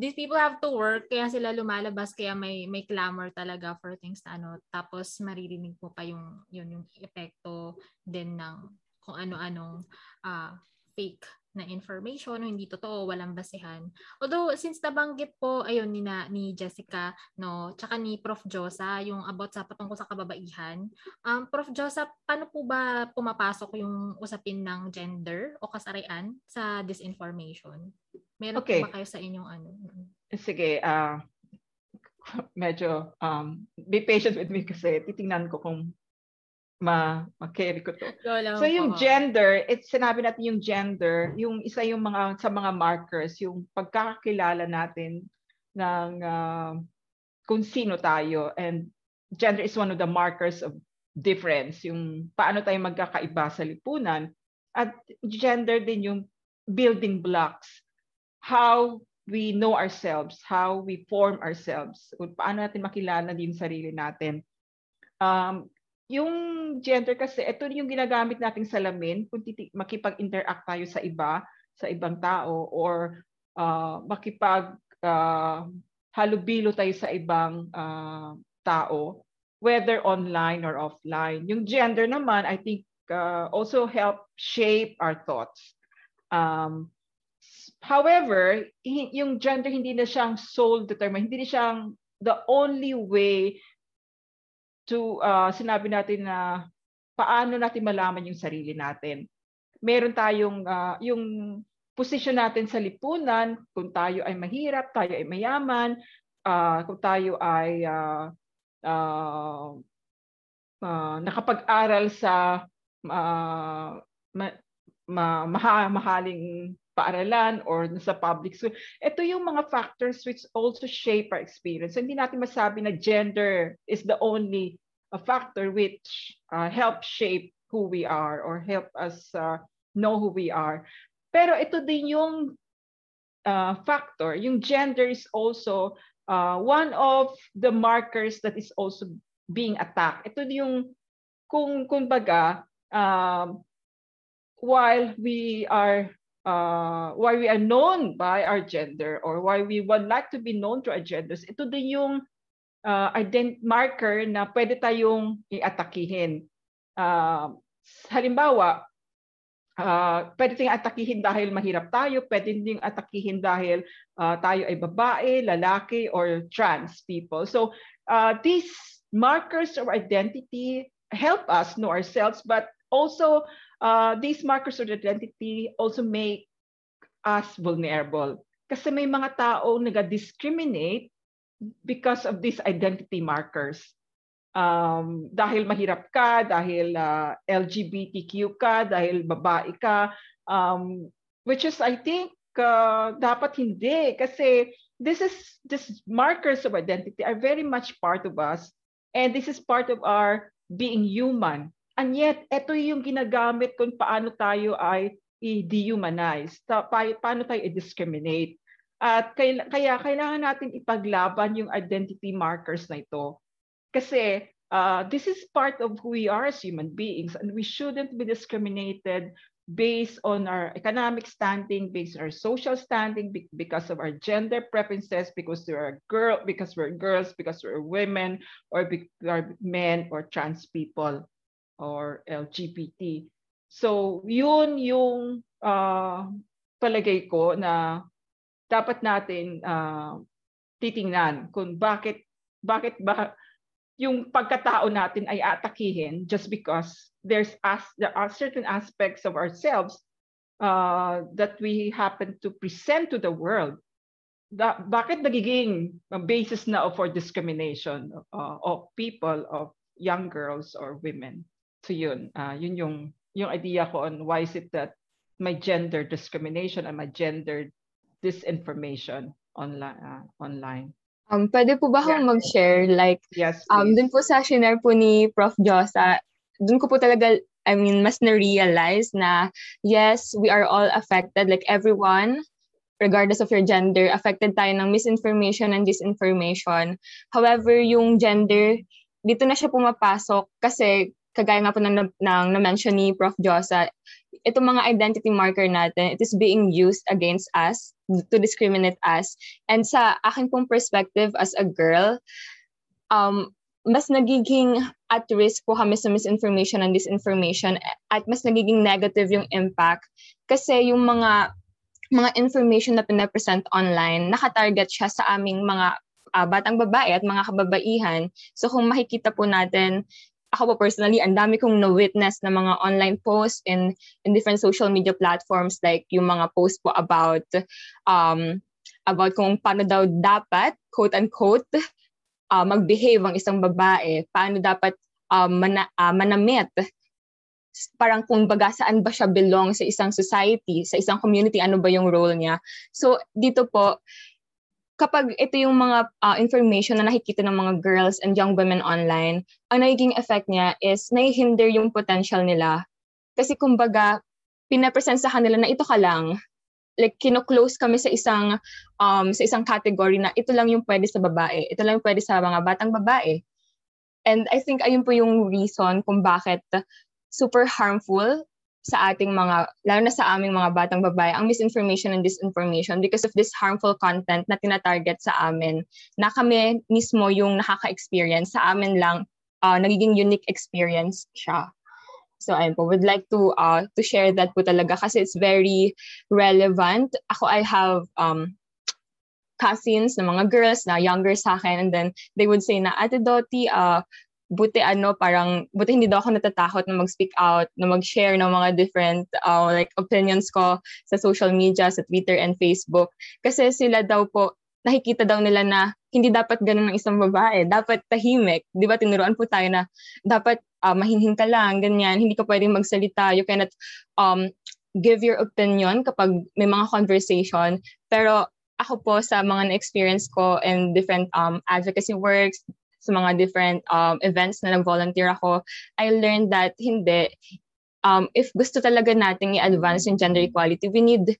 these people have to work, kaya sila lumalabas, kaya may may clamor talaga for things na ano. Tapos maririnig mo pa yung, yun, yung epekto din ng kung ano-anong uh, fake na information, hindi totoo, walang basehan. Although, since nabanggit po, ayun, ni, na, ni Jessica, no, tsaka ni Prof. Josa, yung about sa patungkol sa kababaihan, um, Prof. Josa, paano po ba pumapasok yung usapin ng gender o kasarian sa disinformation? Meron okay. po ba kayo sa inyong ano? Sige, uh, <laughs> medyo um, be patient with me kasi titingnan ko kung ma ma-carry ko to. <laughs> So yung gender, it's sinabi natin yung gender, yung isa yung mga sa mga markers, yung pagkakakilala natin ng uh, kung sino tayo. And gender is one of the markers of difference, yung paano tayo magkakaiba sa lipunan. At gender din yung building blocks. How we know ourselves, how we form ourselves, kung paano natin makilala din sarili natin. Um, yung gender kasi, ito yung ginagamit nating salamin kung titi- makipag-interact tayo sa iba, sa ibang tao, or uh, makipag uh, halubilo tayo sa ibang uh, tao, whether online or offline. Yung gender naman, I think, uh, also help shape our thoughts. Um, however, yung gender hindi na siyang soul determined, hindi na siyang the only way to uh, sinabi natin na paano natin malaman yung sarili natin. Meron tayong uh, yung position natin sa lipunan, kung tayo ay mahirap, tayo ay mayaman, uh, kung tayo ay uh, uh, uh, nakapag-aral sa uh, ma, ma, maha, mahaling paaralan or sa public school. Ito yung mga factors which also shape our experience. So, hindi natin masabi na gender is the only a factor which uh, help shape who we are or help us uh, know who we are. Pero ito din yung uh, factor, yung gender is also uh, one of the markers that is also being attacked. Ito yung kung kumbaga um, while we are uh, why we are known by our gender or why we would like to be known through our genders, ito din yung uh, ident marker na pwede tayong i-atakihin. Uh, halimbawa, uh, pwede tayong atakihin dahil mahirap tayo, pwede ding atakihin dahil uh, tayo ay babae, lalaki, or trans people. So uh, these markers of identity help us know ourselves, but also uh, these markers of identity also make us vulnerable. Kasi may mga tao nag-discriminate because of these identity markers um, dahil mahirap ka, dahil uh, LGBTQ ka, dahil babae ka, um, which is I think uh, dapat hindi kasi this is this markers of identity are very much part of us and this is part of our being human. And yet, ito yung ginagamit kung paano tayo ay i-dehumanize, pa- paano tayo i-discriminate. At kaya, kaya kailangan natin ipaglaban yung identity markers na ito kasi uh, this is part of who we are as human beings and we shouldn't be discriminated based on our economic standing, based on our social standing, because of our gender preferences, because we're a girl, because we're girls, because we're women, or because we're men or trans people or LGBT. So yun yung uh, palagay ko na dapat natin uh, titingnan kung bakit bakit ba yung pagkatao natin ay atakihin just because there's as there are certain aspects of ourselves uh, that we happen to present to the world da, bakit nagiging basis na for discrimination uh, of people of young girls or women so yun uh, yun yung yung idea ko on why is it that my gender discrimination and my gender disinformation online uh, online Um, pwede po ba akong yeah. mag-share? Like, yes, um, dun po sa shinare po ni Prof. Josa, dun ko po talaga, I mean, mas na-realize na, yes, we are all affected, like everyone, regardless of your gender, affected tayo ng misinformation and disinformation. However, yung gender, dito na siya pumapasok kasi kagaya nga po ng, ng na-mention ni Prof. Josa, itong mga identity marker natin, it is being used against us to discriminate us. And sa akin pong perspective as a girl, um, mas nagiging at risk po kami sa misinformation and disinformation at mas nagiging negative yung impact kasi yung mga mga information na pinapresent online, nakatarget siya sa aming mga uh, batang babae at mga kababaihan. So kung makikita po natin ako po personally, ang dami kong na-witness na mga online posts in, in different social media platforms like yung mga posts po about um, about kung paano daw dapat, quote-unquote, uh, mag-behave ang isang babae, paano dapat um, mana, uh, manamit parang kung baga saan ba siya belong sa isang society, sa isang community, ano ba yung role niya. So dito po, kapag ito yung mga uh, information na nakikita ng mga girls and young women online, ang nagiging effect niya is nahihinder yung potential nila. Kasi kumbaga, pinapresent sa kanila na ito ka lang. Like, kino-close kami sa isang, um, sa isang category na ito lang yung pwede sa babae. Ito lang yung pwede sa mga batang babae. And I think ayun po yung reason kung bakit super harmful sa ating mga, lalo na sa aming mga batang babae, ang misinformation and disinformation because of this harmful content na tinatarget sa amin, na kami mismo yung nakaka-experience, sa amin lang, uh, nagiging unique experience siya. So ayun po, would like to uh, to share that po talaga kasi it's very relevant. Ako, I have um, cousins na mga girls na younger sa akin and then they would say na, Ate Doti, uh, buti ano parang buti hindi daw ako natatakot na mag-speak out na mag-share ng mga different uh, like opinions ko sa social media sa Twitter and Facebook. Kasi sila daw po nakikita daw nila na hindi dapat ganun ng isang babae. Dapat tahimik. Di ba tinuruan po tayo na dapat uh, mahinhin ka lang ganyan. Hindi ka pwedeng magsalita. You cannot um give your opinion kapag may mga conversation. Pero ako po sa mga na-experience ko in different um, advocacy works, sa mga different um, events na nag-volunteer ako, I learned that hindi, um, if gusto talaga nating i-advance yung gender equality, we need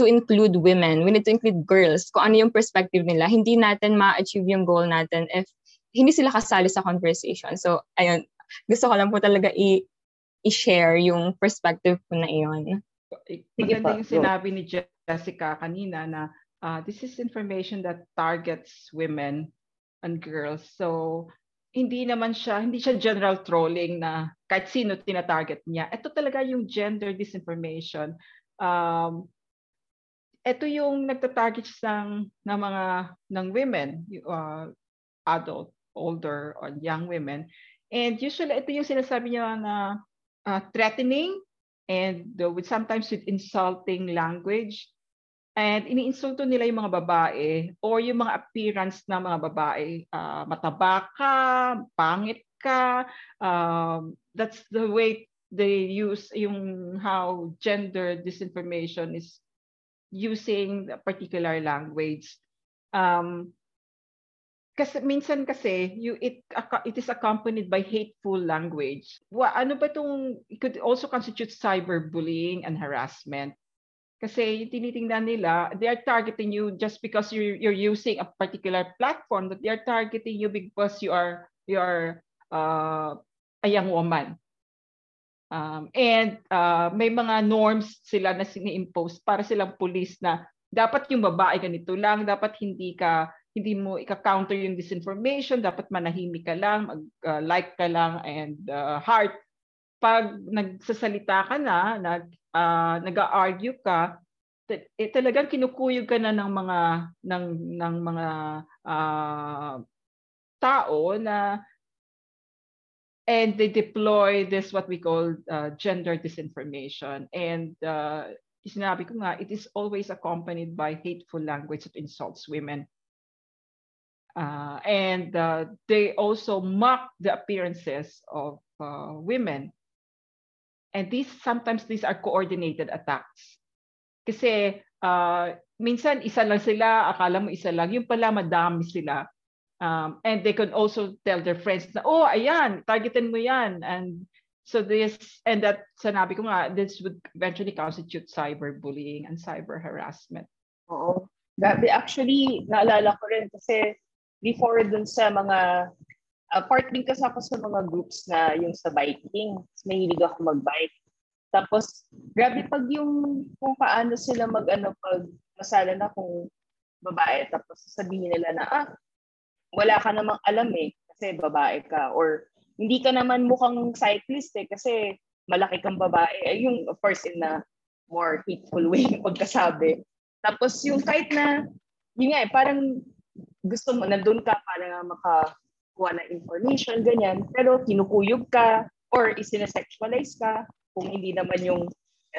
to include women. We need to include girls. Kung ano yung perspective nila. Hindi natin ma-achieve yung goal natin if hindi sila kasali sa conversation. So, ayun. Gusto ko lang po talaga i- i-share yung perspective ko na iyon. Maganda yung sinabi ni Jessica kanina na uh, this is information that targets women and girls. So hindi naman siya, hindi siya general trolling na kahit sino tinatarget niya. Ito talaga yung gender disinformation. Um, ito yung nagtatarget ng, ng mga ng women, uh, adult, older, or young women. And usually, ito yung sinasabi niya na uh, threatening and uh, with sometimes with insulting language And iniinsulto nila yung mga babae or yung mga appearance ng mga babae. Uh, mataba ka, pangit ka. Um, that's the way they use yung how gender disinformation is using a particular language. Um, kasi minsan kasi you it it is accompanied by hateful language. Wa, ano ba itong it could also constitute cyberbullying and harassment. Kasi yung tinitingnan nila, they are targeting you just because you're, you're using a particular platform, that they are targeting you because you are you are uh, a young woman. Um, and uh, may mga norms sila na sini-impose para silang police na dapat yung babae ganito lang, dapat hindi ka hindi mo ika-counter yung disinformation, dapat manahimik ka lang, mag-like uh, ka lang and uh, heart pag nagsasalita ka na, nag uh, nag-argue ka, eh, talagang kinukuyog ka na ng mga ng ng mga uh, tao na and they deploy this what we call uh, gender disinformation. And uh, sinabi ko nga it is always accompanied by hateful language that insults women. Uh, and uh, they also mock the appearances of uh, women And these sometimes these are coordinated attacks. Kasi uh, minsan isa lang sila, akala mo isa lang, yung pala madami sila. Um, and they can also tell their friends na, oh, ayan, targetin mo yan. And so this, and that, sanabi ko nga, this would eventually constitute cyberbullying and cyber harassment. Oo. Grabe, actually, naalala ko rin kasi before dun sa mga uh, part din kasi ako sa mga groups na yung sa biking. Mahilig ako mag-bike. Tapos, grabe pag yung kung paano sila mag-ano pag masala na kung babae tapos sabihin nila na ah wala ka namang alam eh kasi babae ka or hindi ka naman mukhang cyclist eh kasi malaki kang babae eh, yung of course in a more hateful way pagkasabi tapos yung kahit na yun nga eh parang gusto mo nandun ka para maka kuha ng information, ganyan. Pero kinukuyog ka or isinesexualize ka kung hindi naman yung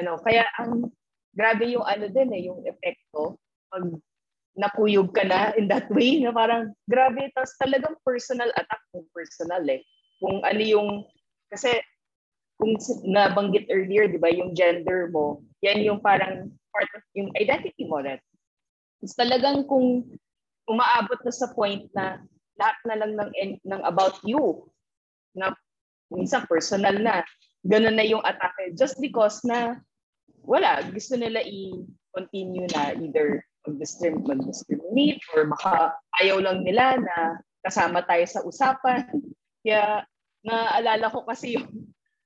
ano. Kaya ang grabe yung ano din eh, yung epekto pag nakuyog ka na in that way na parang grabe. Tapos talagang personal attack kung personal eh. Kung ano yung, kasi kung nabanggit earlier, di ba, yung gender mo, yan yung parang part of yung identity mo rin. It's talagang kung umaabot na sa point na lahat na lang ng, ng about you na minsan personal na. Ganun na yung atake just because na wala, gusto nila i-continue na either mag-discriminate or maka ayaw lang nila na kasama tayo sa usapan. Kaya naalala ko kasi yung,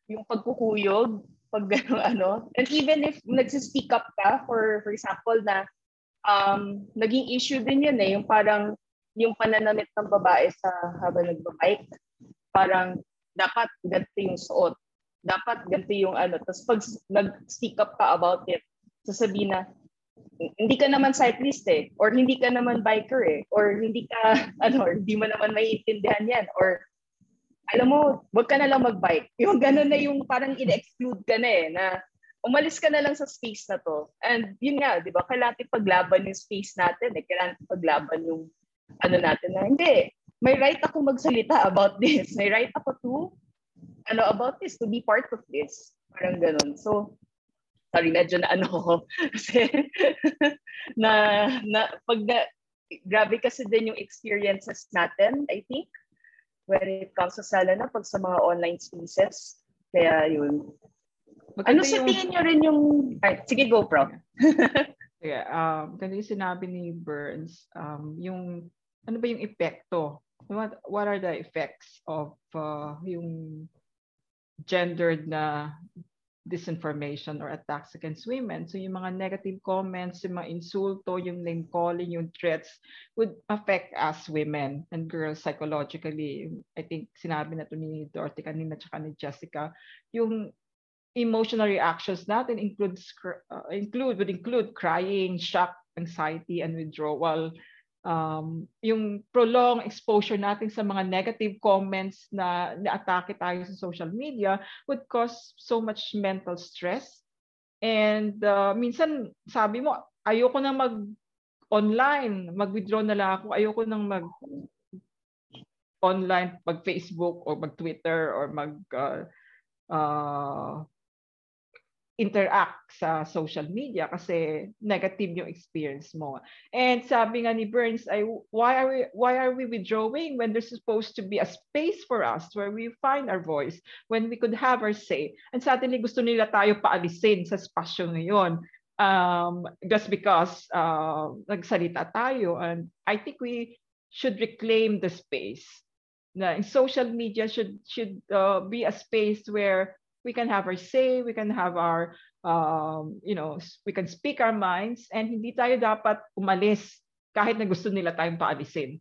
yung pagkukuyog, pag gano'n ano. And even if nagsispeak up ka, for, for example, na um, naging issue din yun eh, yung parang yung pananamit ng babae sa habang nagbabike, parang dapat ganito yung suot. Dapat ganito yung ano. Tapos pag nag-speak up ka about it, sasabihin na, hindi ka naman cyclist eh, or hindi ka naman biker eh, or hindi ka, <laughs> ano, hindi mo naman maiintindihan yan, or alam mo, wag ka na lang mag-bike. <laughs> Yung gano'n na yung parang in-exclude ka na eh, na umalis ka na lang sa space na to. And yun nga, di ba, kailangan paglaban yung space natin eh, kailangan paglaban yung ano natin na hindi, may right ako magsalita about this. May right ako to, ano, about this, to be part of this. Parang ganun. So, sorry, medyo na ano ko. <laughs> Kasi, <laughs> na, na, pag na, grabe kasi din yung experiences natin, I think, when it comes sa sala na pag sa mga online spaces. Kaya yun. Maganda ano sa yung... tingin nyo rin yung... Ay, sige, go, Pro. <laughs> yeah, um, kasi sinabi ni Burns, um, yung ano ba yung epekto? What, what are the effects of uh, yung gendered na disinformation or attacks against women. So yung mga negative comments, yung mga insulto, yung name calling, yung threats would affect us women and girls psychologically. I think sinabi na to ni Dorothy kanina tsaka ni Jessica, yung emotional reactions natin includes uh, include would include crying, shock, anxiety and withdrawal um, yung prolonged exposure natin sa mga negative comments na na-atake tayo sa social media would cause so much mental stress. And uh, minsan sabi mo, ayoko na mag online, mag-withdraw na lang ako, ayoko nang mag online, mag Facebook or mag Twitter or mag uh, uh, interact sa social media kasi negative yung experience mo. And sabi nga ni Burns ay why are we why are we withdrawing when there's supposed to be a space for us where we find our voice when we could have our say. And suddenly gusto nila tayo paalisin sa spasyo ngayon um just because uh, nagsalita tayo and I think we should reclaim the space. Na social media should should uh, be a space where we can have our say, we can have our, um, you know, we can speak our minds, and hindi tayo dapat umalis kahit na gusto nila tayong paalisin.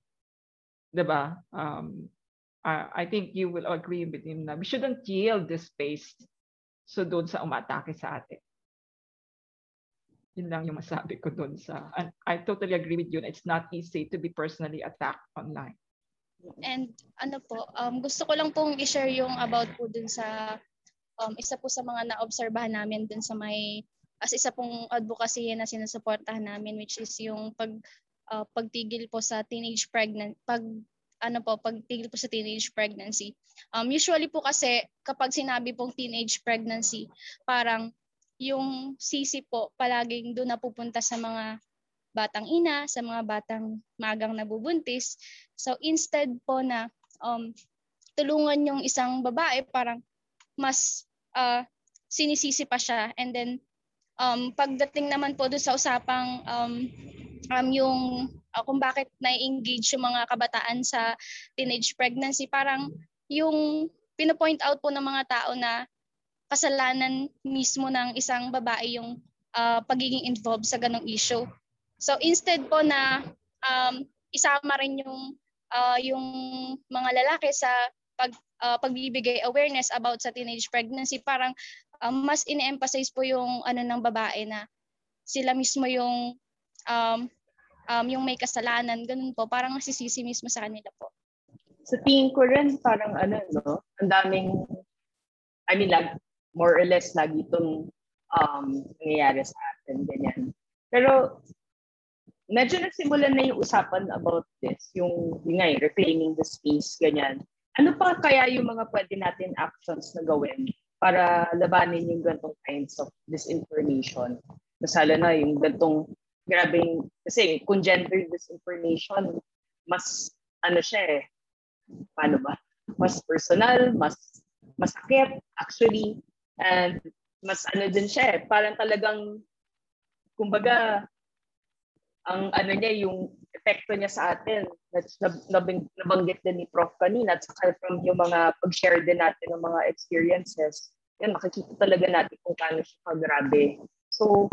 Diba? Um, uh, I think you will agree with him na we shouldn't yield this space so doon sa umatake sa atin. Yun lang yung masabi ko doon sa, and I totally agree with you na it's not easy to be personally attacked online. And ano po, um, gusto ko lang pong i-share yung about po dun sa um, isa po sa mga naobserbahan namin dun sa may as isa pong advocacy na sinusuportahan namin which is yung pag uh, pagtigil po sa teenage pregnant pag ano po pagtigil po sa teenage pregnancy. Um usually po kasi kapag sinabi pong teenage pregnancy, parang yung sisi po palaging doon napupunta sa mga batang ina, sa mga batang magang nabubuntis. So instead po na um tulungan yung isang babae parang mas uh, sinisisi pa siya. And then, um, pagdating naman po doon sa usapang um, um, yung uh, kung bakit na-engage yung mga kabataan sa teenage pregnancy, parang yung pinopoint out po ng mga tao na kasalanan mismo ng isang babae yung uh, pagiging involved sa ganong issue. So instead po na um, isama rin yung uh, yung mga lalaki sa pag uh, pagbibigay awareness about sa teenage pregnancy, parang um, mas ine-emphasize po yung ano ng babae na sila mismo yung um, um, yung may kasalanan, ganun po, parang nasisisi mismo sa kanila po. Sa tingin ko rin, parang ano, no? Ang daming, I mean, lag, more or less, lagi itong um, nangyayari sa atin, ganyan. Pero, medyo nagsimulan na yung usapan about this, yung, yung nga, reclaiming the space, ganyan. Ano pa kaya yung mga pwede natin actions na gawin para labanin yung gantong kinds of disinformation? Masala na yung gantong grabing, kasi kung gender disinformation, mas ano siya eh, paano ba? Mas personal, mas masakit actually, and mas ano din siya eh, parang talagang, kumbaga, ang ano niya, yung epekto niya sa atin. Nabing, nabanggit din ni Prof kanina at saka from yung mga pag-share din natin ng mga experiences, yan, makikita talaga natin kung paano siya kagrabe. So,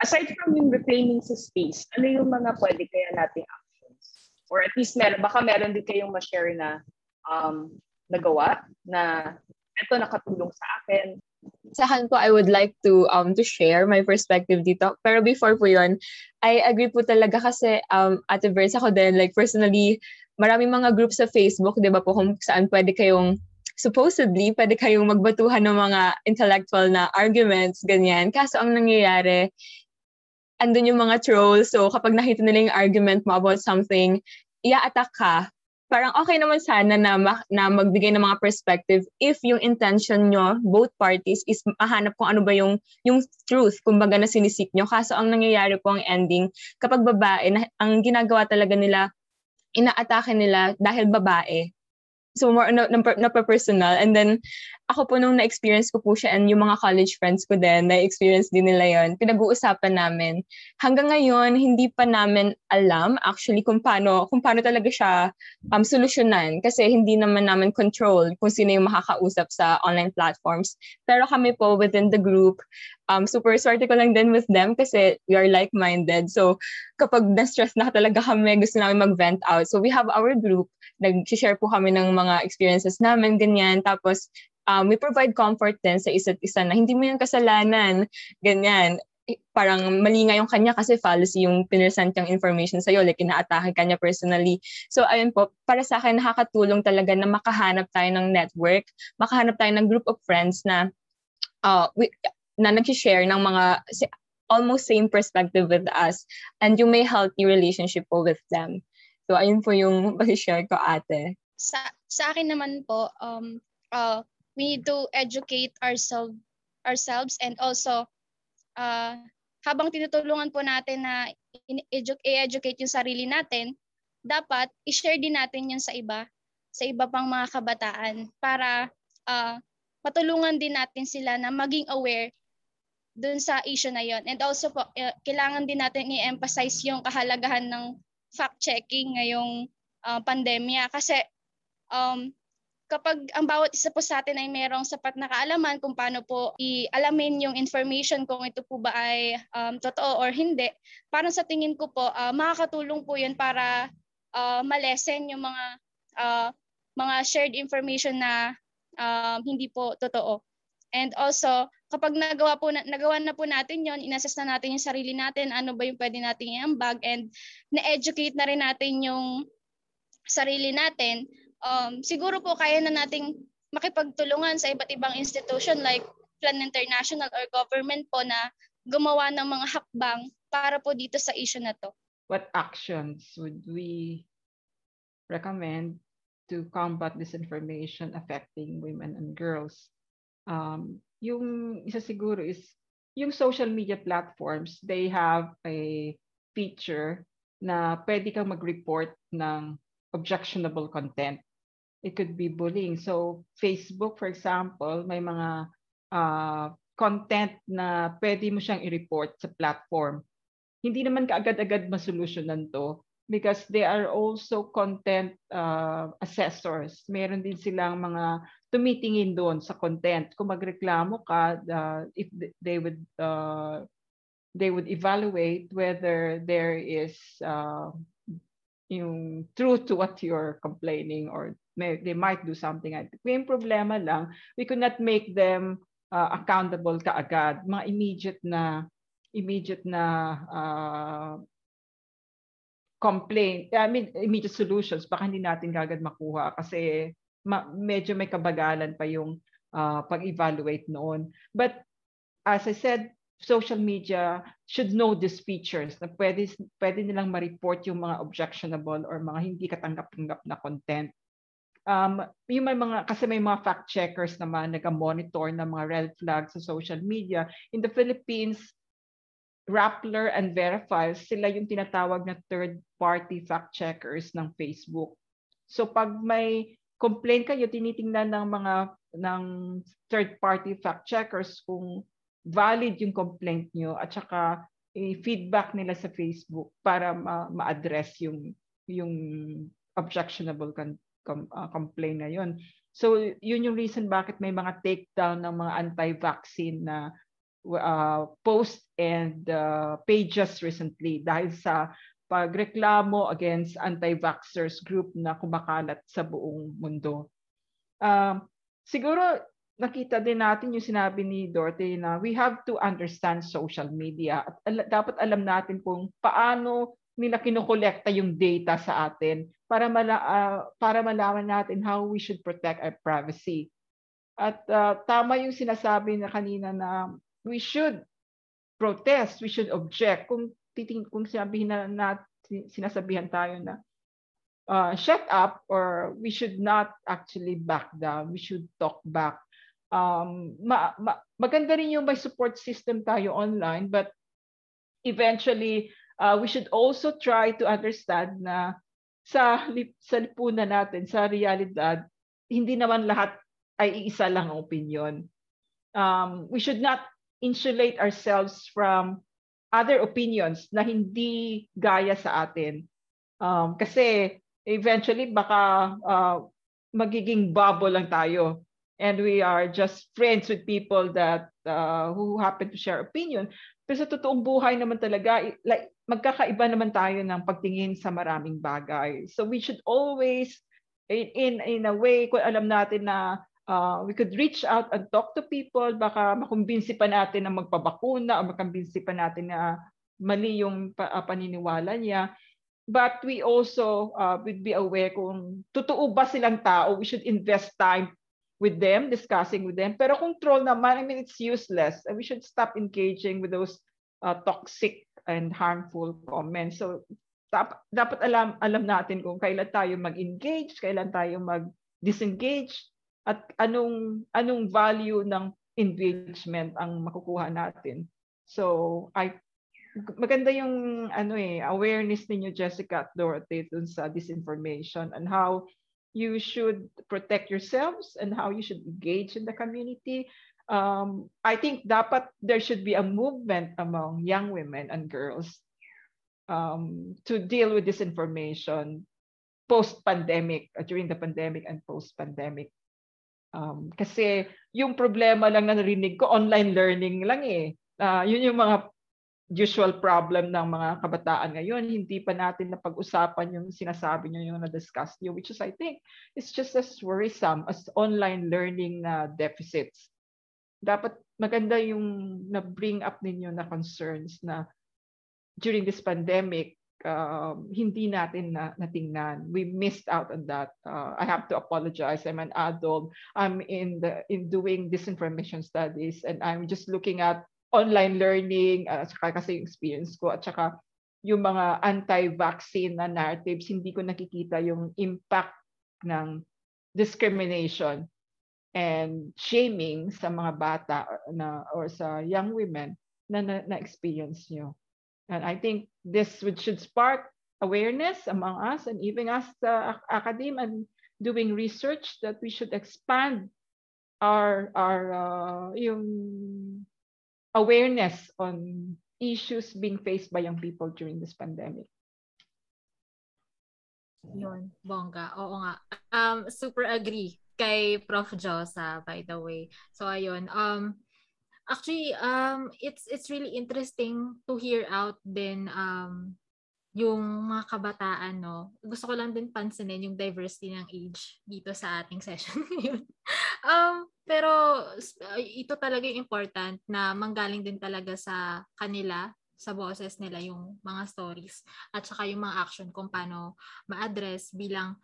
aside from yung reclaiming sa space, ano yung mga pwede kaya nating actions? Or at least meron, baka meron din kayong ma-share na um, nagawa na ito nakatulong sa akin, sa akin po, I would like to um to share my perspective dito. Pero before po yun, I agree po talaga kasi um, Ate Verse ako din, like personally, maraming mga groups sa Facebook, di ba po, kung saan pwede kayong supposedly, pwede kayong magbatuhan ng mga intellectual na arguments, ganyan. Kaso ang nangyayari, andun yung mga trolls. So kapag nakita nila yung argument mo about something, ia-attack ka parang okay naman sana na, ma- na magbigay ng mga perspective if yung intention nyo, both parties, is mahanap kung ano ba yung, yung truth, kumbaga na sinisik nyo. Kaso ang nangyayari po ang ending, kapag babae, na, ang ginagawa talaga nila, inaatake nila dahil babae. So more na, na, na personal. And then, ako po nung na-experience ko po siya and yung mga college friends ko din, na-experience din nila yon pinag-uusapan namin. Hanggang ngayon, hindi pa namin alam actually kung paano, kung paano talaga siya um, solusyonan kasi hindi naman namin control kung sino yung makakausap sa online platforms. Pero kami po within the group, um, super swerte ko lang din with them kasi we are like-minded. So kapag na-stress na talaga kami, gusto namin mag-vent out. So we have our group, nag-share po kami ng mga experiences namin, ganyan. Tapos um, we provide comfort din sa isa't isa na hindi mo yung kasalanan, ganyan. Parang mali nga yung kanya kasi fallacy yung pinesent yung information sa'yo, like inaatake kanya personally. So ayun po, para sa akin nakakatulong talaga na makahanap tayo ng network, makahanap tayo ng group of friends na uh, we, na nag-share ng mga almost same perspective with us and you may healthy relationship po with them. So ayun po yung <laughs> share ko ate. Sa sa akin naman po um uh, we need to educate ourselves ourselves and also uh, habang tinutulungan po natin na i-educate yung sarili natin, dapat i-share din natin yun sa iba, sa iba pang mga kabataan para uh, matulungan din natin sila na maging aware dun sa issue na yon. And also po, uh, kailangan din natin i-emphasize yung kahalagahan ng fact-checking ngayong uh, pandemya kasi um, kapag ang bawat isa po sa atin ay merong sapat na kaalaman kung paano po i-alamin yung information kung ito po ba ay um, totoo or hindi, parang sa tingin ko po, uh, makakatulong po yun para uh, malesen yung mga uh, mga shared information na um, hindi po totoo. And also, kapag nagawa po na, nagawa na po natin 'yon, inassess na natin yung sarili natin, ano ba yung pwede nating iambag and na-educate na rin natin yung sarili natin, um, siguro po kaya na nating makipagtulungan sa iba't ibang institution like Plan International or government po na gumawa ng mga hakbang para po dito sa issue na to. What actions would we recommend to combat disinformation affecting women and girls? Um, yung isa siguro is yung social media platforms, they have a feature na pwede kang mag-report ng objectionable content it could be bullying. So Facebook, for example, may mga uh, content na pwede mo siyang i-report sa platform. Hindi naman kaagad-agad masolusyonan to because they are also content uh, assessors. Meron din silang mga tumitingin doon sa content. Kung magreklamo ka, uh, if they would uh, they would evaluate whether there is uh, yung truth to what you're complaining or may, they might do something. Yung problema lang, we could not make them uh, accountable kaagad. Mga immediate na immediate na uh, complaint, I mean, immediate solutions, baka hindi natin kagad makuha kasi ma- medyo may kabagalan pa yung uh, pag-evaluate noon. But as I said, social media should know these features na pwede, pwede nilang ma-report yung mga objectionable or mga hindi katanggap-tanggap na content. Um, yung may mga, kasi may mga fact checkers naman nag-monitor ng mga red flags sa social media. In the Philippines, Rappler and Verify, sila yung tinatawag na third-party fact checkers ng Facebook. So pag may complaint kayo, tinitingnan ng mga ng third-party fact checkers kung valid yung complaint nyo at saka i-feedback nila sa Facebook para ma- ma-address yung yung objectionable con- com- uh, complaint na yun. So yun yung reason bakit may mga takedown ng mga anti-vaccine na uh, post and uh, pages recently dahil sa pagreklamo against anti-vaxxers group na kumakalat sa buong mundo. Uh, siguro nakita din natin yung sinabi ni Dorothy na we have to understand social media at al- dapat alam natin kung paano nila kinokolekta yung data sa atin para mala- uh, para malaman natin how we should protect our privacy. At uh, tama yung sinasabi na kanina na we should protest, we should object. Kung titing kung sabihin na, na sinasabihan tayo na uh, shut up or we should not actually back down, we should talk back um, ma, ma, maganda rin yung may support system tayo online, but eventually, uh, we should also try to understand na sa, sa lipunan natin, sa realidad, hindi naman lahat ay iisa lang ang opinion. Um, we should not insulate ourselves from other opinions na hindi gaya sa atin. Um, kasi eventually baka uh, magiging bubble lang tayo and we are just friends with people that uh, who happen to share opinion. Pero sa totoong buhay naman talaga, like, magkakaiba naman tayo ng pagtingin sa maraming bagay. So we should always, in, in, in a way, kung alam natin na uh, we could reach out and talk to people, baka makumbinsi pa natin na magpabakuna o makumbinsi pa natin na mali yung uh, paniniwala niya. But we also uh, would be aware kung totoo ba silang tao, we should invest time with them, discussing with them. Pero kung troll naman, I mean, it's useless. We should stop engaging with those uh, toxic and harmful comments. So, dapat, dapat alam, alam natin kung kailan tayo mag-engage, kailan tayo mag-disengage, at anong, anong value ng engagement ang makukuha natin. So, I maganda yung ano eh awareness ninyo Jessica at Dorothy dun sa disinformation and how you should protect yourselves and how you should engage in the community. Um, I think dapat there should be a movement among young women and girls um, to deal with this information post-pandemic, uh, during the pandemic and post-pandemic. Um, kasi yung problema lang na narinig ko, online learning lang eh. Uh, yun yung mga usual problem ng mga kabataan ngayon, hindi pa natin napag-usapan yung sinasabi nyo, yung na-discuss nyo, which is, I think, it's just as worrisome as online learning na deficits. Dapat maganda yung na-bring up ninyo na concerns na during this pandemic, um, hindi natin na, natingnan. We missed out on that. Uh, I have to apologize. I'm an adult. I'm in the in doing disinformation studies, and I'm just looking at online learning, uh, saka kasi yung experience ko, at saka yung mga anti-vaccine na narratives, hindi ko nakikita yung impact ng discrimination and shaming sa mga bata na or sa young women na na-experience nyo. And I think this would, should spark awareness among us and even us uh, academe and doing research that we should expand our our uh, yung awareness on issues being faced by young people during this pandemic. Yun, bongga. Oo nga. Um, super agree kay Prof. Josa, by the way. So, ayun. Um, actually, um, it's it's really interesting to hear out din um, yung mga kabataan, no? Gusto ko lang din pansinin yung diversity ng age dito sa ating <laughs> session ngayon. um, pero ito talaga yung important na manggaling din talaga sa kanila, sa boses nila yung mga stories at saka yung mga action kung paano ma-address bilang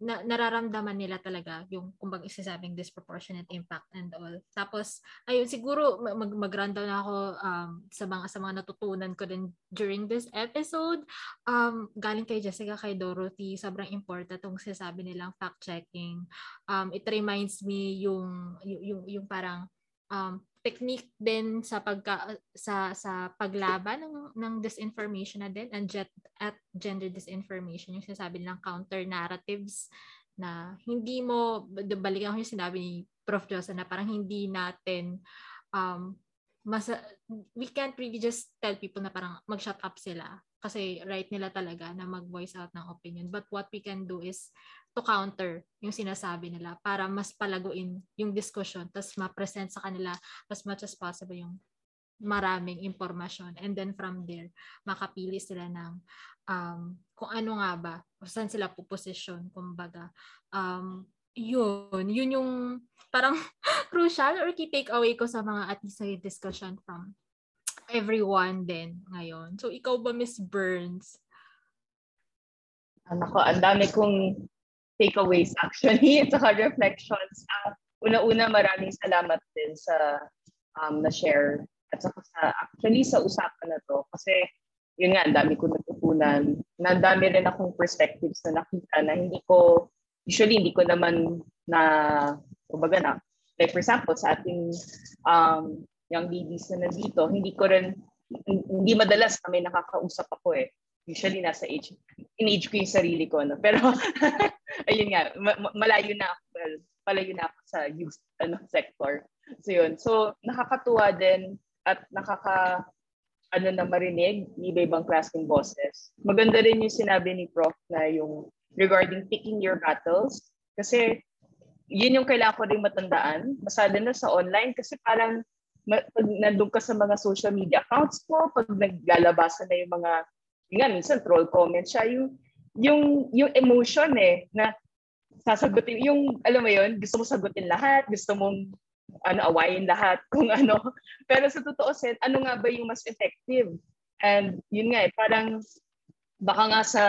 na, nararamdaman nila talaga yung kumbaga isasabing disproportionate impact and all. Tapos ayun siguro mag mag-rundown ako um, sa mga sa mga natutunan ko din during this episode. Um, galing kay Jessica kay Dorothy, sobrang important tong sinasabi nilang fact checking. Um, it reminds me yung yung yung, yung parang um, technique din sa pagka sa sa paglaban ng ng disinformation na din and jet, at gender disinformation yung sinasabi nilang counter narratives na hindi mo balikan ko yung sinabi ni Prof. Josa na parang hindi natin um mas we can't really just tell people na parang mag-shut up sila kasi right nila talaga na mag-voice out ng opinion. But what we can do is to counter yung sinasabi nila para mas palaguin yung discussion tapos ma-present sa kanila as much as possible yung maraming impormasyon. And then from there makapili sila ng um, kung ano nga ba o saan sila puposisyon kumbaga. Um, yun yun yung parang <laughs> crucial or key takeaway ko sa mga at least discussion from everyone din ngayon so ikaw ba Miss Burns Ano ko, ang dami kong takeaways actually <laughs> at saka reflections. Uh, una-una maraming salamat din sa um, na-share at saka sa actually sa usapan na to kasi yun nga, dami ko natutunan. Na dami rin akong perspectives na nakita na hindi ko, usually hindi ko naman na, kumbaga na, like for example, sa ating um, young ladies na nandito, hindi ko rin, hindi madalas kami nakakausap ako eh usually nasa age, in age ko yung sarili ko. No? Pero, <laughs> ayun nga, ma- malayo na ako. Well, palayo na ako sa youth ano, sector. So yun. So nakakatuwa din at nakaka ano na marinig ni iba-ibang klaseng bosses. Maganda rin yung sinabi ni Prof na yung regarding picking your battles. Kasi yun yung kailangan ko rin matandaan. Masada na sa online kasi parang pag nandun ka sa mga social media accounts ko, pag naglalabasan na yung mga, yun nga, minsan troll comments siya, yung, yung, yung emotion eh, na sasagutin, yung, alam mo yun, gusto mo sagutin lahat, gusto mong ano, awayin lahat <laughs> kung ano. Pero sa totoo set, ano nga ba yung mas effective? And yun nga eh, parang baka nga sa,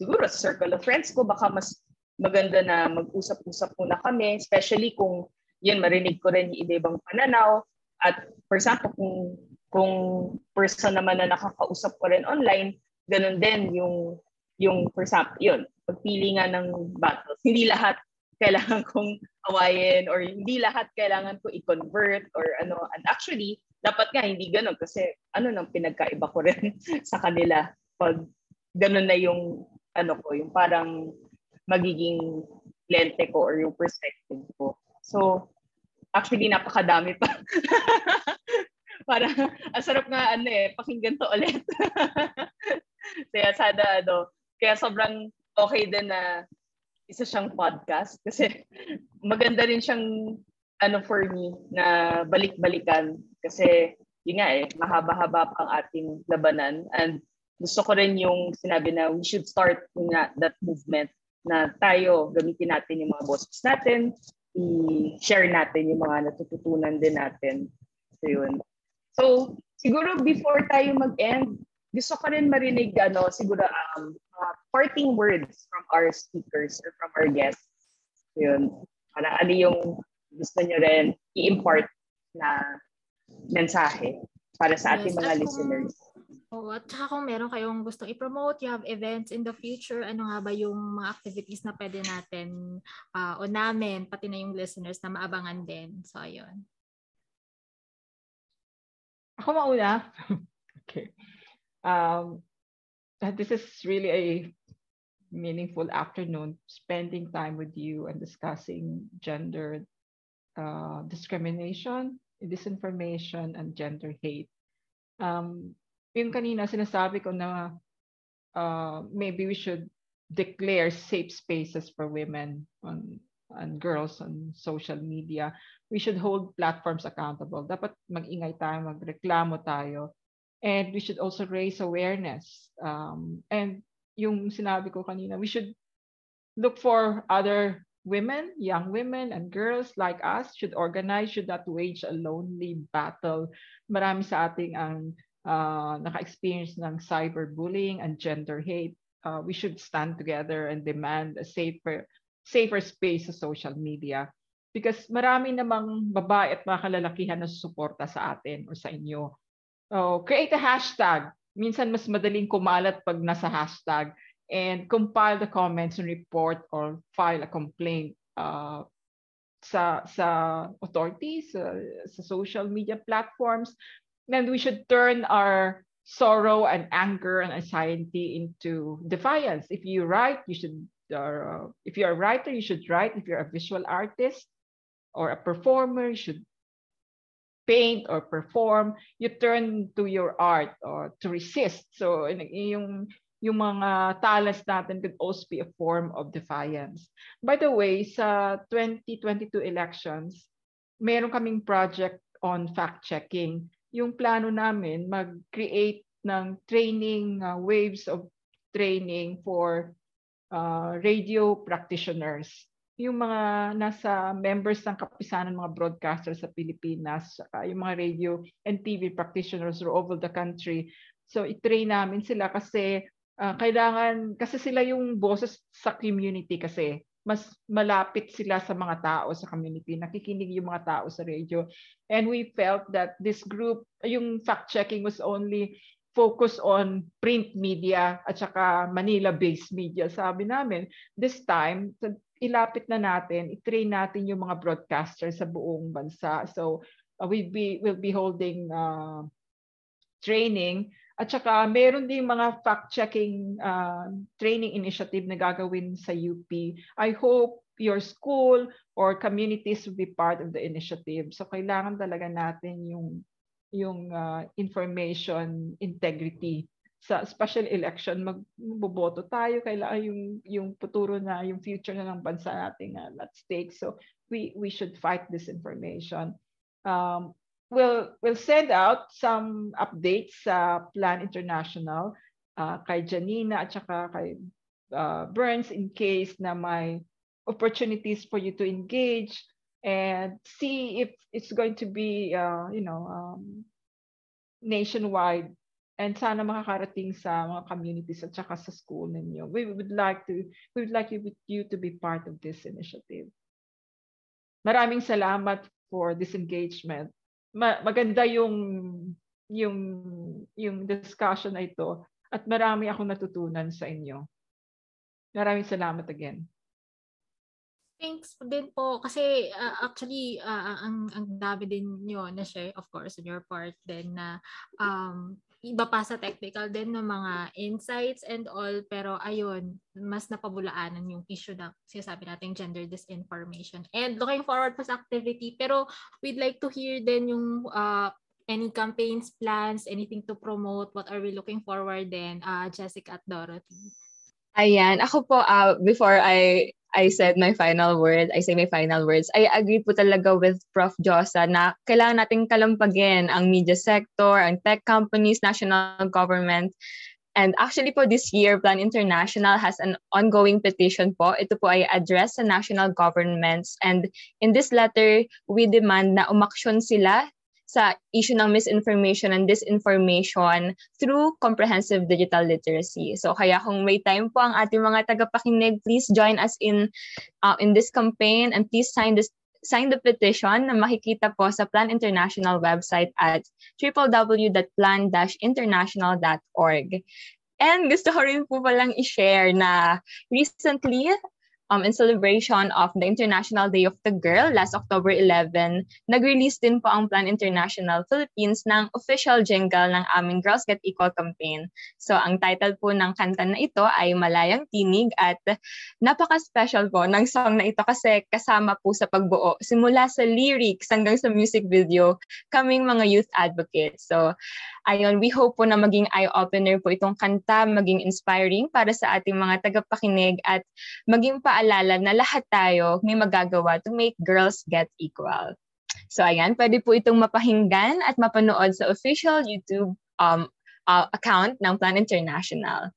siguro sa circle of friends ko, baka mas maganda na mag-usap-usap muna kami, especially kung yun, marinig ko rin yung iba-ibang pananaw. At for example, kung, kung person naman na nakakausap ko rin online, ganun din yung, yung for example, yun, pagpili nga ng battles. Hindi lahat kailangan <laughs> kong awayin or hindi lahat kailangan ko i-convert or ano. And actually, dapat nga hindi ganun kasi ano nang pinagkaiba ko rin <laughs> sa kanila pag ganun na yung ano ko, yung parang magiging lente ko or yung perspective ko. So, actually, napakadami pa. <laughs> Para, ang sarap nga, ano eh, pakinggan to ulit. <laughs> kaya sana, ano, kaya sobrang okay din na isa siyang podcast kasi maganda rin siyang ano for me na balik-balikan kasi yun nga eh mahaba-haba ang ating labanan and gusto ko rin yung sinabi na we should start nga that movement na tayo gamitin natin yung mga bosses natin i-share natin yung mga natututunan din natin. So yun. So siguro before tayo mag-end, gusto ko rin marinig ano, siguro um, uh, parting words from our speakers or from our guests. So yun. Para ano yung gusto nyo rin i-impart na mensahe para sa ating yes, mga listeners. Oo, at saka kung meron kayong gustong i-promote, you have events in the future, ano nga ba yung mga activities na pwede natin uh, o namin, pati na yung listeners na maabangan din. So, ayun. Ako mauna? <laughs> okay. Um, this is really a meaningful afternoon spending time with you and discussing gender uh, discrimination, disinformation, and gender hate. Um, yung kanina sinasabi ko na uh, maybe we should declare safe spaces for women on and girls on social media. We should hold platforms accountable. Dapat mag-ingay tayo, magreklamo tayo. And we should also raise awareness. Um, and yung sinabi ko kanina, we should look for other women, young women and girls like us should organize, should not wage a lonely battle. Marami sa ating ang uh, naka-experience ng cyberbullying and gender hate, uh, we should stand together and demand a safer safer space sa social media. Because marami namang babae at mga kalalakihan na susuporta sa atin or sa inyo. So, create a hashtag. Minsan mas madaling kumalat pag nasa hashtag and compile the comments and report or file a complaint uh, sa sa authorities, uh, sa social media platforms then we should turn our sorrow and anger and anxiety into defiance. If you write, you should, uh, if you're a writer, you should write. If you're a visual artist or a performer, you should paint or perform. You turn to your art or to resist. So yung, yung mga talents natin could also be a form of defiance. By the way, sa 2022 elections, meron kaming project on fact-checking yung plano namin mag-create ng training uh, waves of training for uh, radio practitioners. Yung mga nasa members ng kapisanan mga broadcasters sa Pilipinas, uh, yung mga radio and TV practitioners all over the country. So i-train namin sila kasi uh, kailangan kasi sila yung boses sa community kasi mas malapit sila sa mga tao sa community, nakikinig yung mga tao sa radio. And we felt that this group, yung fact-checking was only focus on print media at saka Manila-based media. Sabi namin, this time, ilapit na natin, i-train natin yung mga broadcasters sa buong bansa. So, uh, we'll be, we'll be holding uh, training at saka meron din mga fact-checking uh, training initiative na gagawin sa UP. I hope your school or communities will be part of the initiative. So kailangan talaga natin yung yung uh, information integrity sa special election magboboto tayo kailangan yung yung futuro na yung future na ng bansa natin uh, at stake so we we should fight this information um we'll we'll send out some updates sa Plan International uh, kay Janina at saka kay uh, Burns in case na may opportunities for you to engage and see if it's going to be, uh, you know, um, nationwide and sana makakarating sa mga communities at saka sa school ninyo. We would like to we would like you, you to be part of this initiative. Maraming salamat for this engagement. Ma- maganda yung yung yung discussion na ito at marami akong natutunan sa inyo. Maraming salamat again. Thanks din po kasi uh, actually uh, ang ang dami din niyo na share of course on your part din na um iba pa sa technical din ng mga insights and all pero ayun mas napabulaanan yung issue na sinasabi nating gender disinformation. And looking forward pa sa activity pero we'd like to hear din yung uh, any campaigns plans anything to promote what are we looking forward then uh, Jessica at Dorothy? Ayan, ako po, uh, before I I said my final word, I say my final words, I agree po talaga with Prof. Josa na kailangan nating kalampagin ang media sector, ang tech companies, national government, And actually po this year, Plan International has an ongoing petition po. Ito po ay address sa national governments. And in this letter, we demand na umaksyon sila sa issue ng misinformation and disinformation through comprehensive digital literacy. So kaya kung may time po ang ating mga tagapakinig, please join us in uh, in this campaign and please sign this sign the petition na makikita po sa Plan International website at www.plan-international.org. And gusto ko rin po palang i-share na recently, um, in celebration of the International Day of the Girl last October 11, nag-release din po ang Plan International Philippines ng official jingle ng aming Girls Get Equal campaign. So ang title po ng kanta na ito ay Malayang Tinig at napaka-special po ng song na ito kasi kasama po sa pagbuo simula sa lyrics hanggang sa music video kaming mga youth advocates. So ayun, we hope po na maging eye-opener po itong kanta, maging inspiring para sa ating mga tagapakinig at maging paalala na lahat tayo may magagawa to make girls get equal. So ayan, pwede po itong mapahinggan at mapanood sa official YouTube um, uh, account ng Plan International.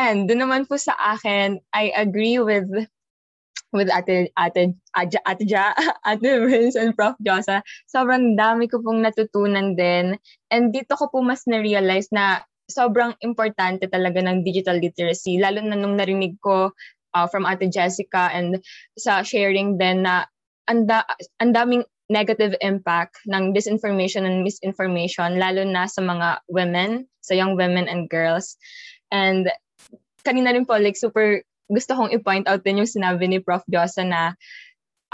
And doon naman po sa akin, I agree with with Ate, Ate, Ate, Ate Ja, <laughs> Ate Vince and Prof. Josa, sobrang dami ko pong natutunan din. And dito ko po mas na-realize na sobrang importante talaga ng digital literacy, lalo na nung narinig ko uh, from Ate Jessica and sa sharing din na anda, ang daming negative impact ng disinformation and misinformation, lalo na sa mga women, sa young women and girls. And kanina rin po, like super gusto kong i-point out din yung sinabi ni Prof. Josa na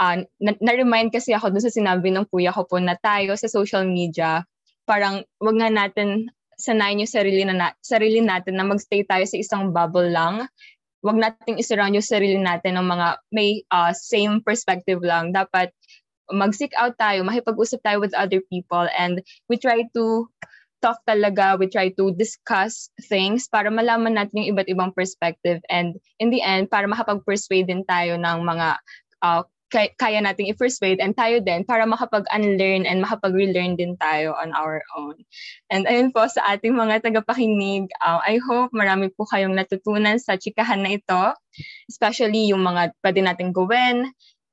uh, na- na-remind kasi ako dun sa sinabi ng kuya ko po na tayo sa social media, parang wag nga natin sanayin yung sarili, na, na sarili natin na magstay tayo sa isang bubble lang. Wag nating isurround yung sarili natin ng mga may uh, same perspective lang. Dapat mag-seek out tayo, makipag-usap tayo with other people and we try to talk talaga, we try to discuss things para malaman natin yung iba't ibang perspective and in the end, para makapag-persuade din tayo ng mga uh, kaya nating i-persuade and tayo din para makapag-unlearn and makapag-relearn din tayo on our own. And ayun po sa ating mga tagapakinig, uh, I hope marami po kayong natutunan sa chikahan na ito, especially yung mga pwede nating gawin,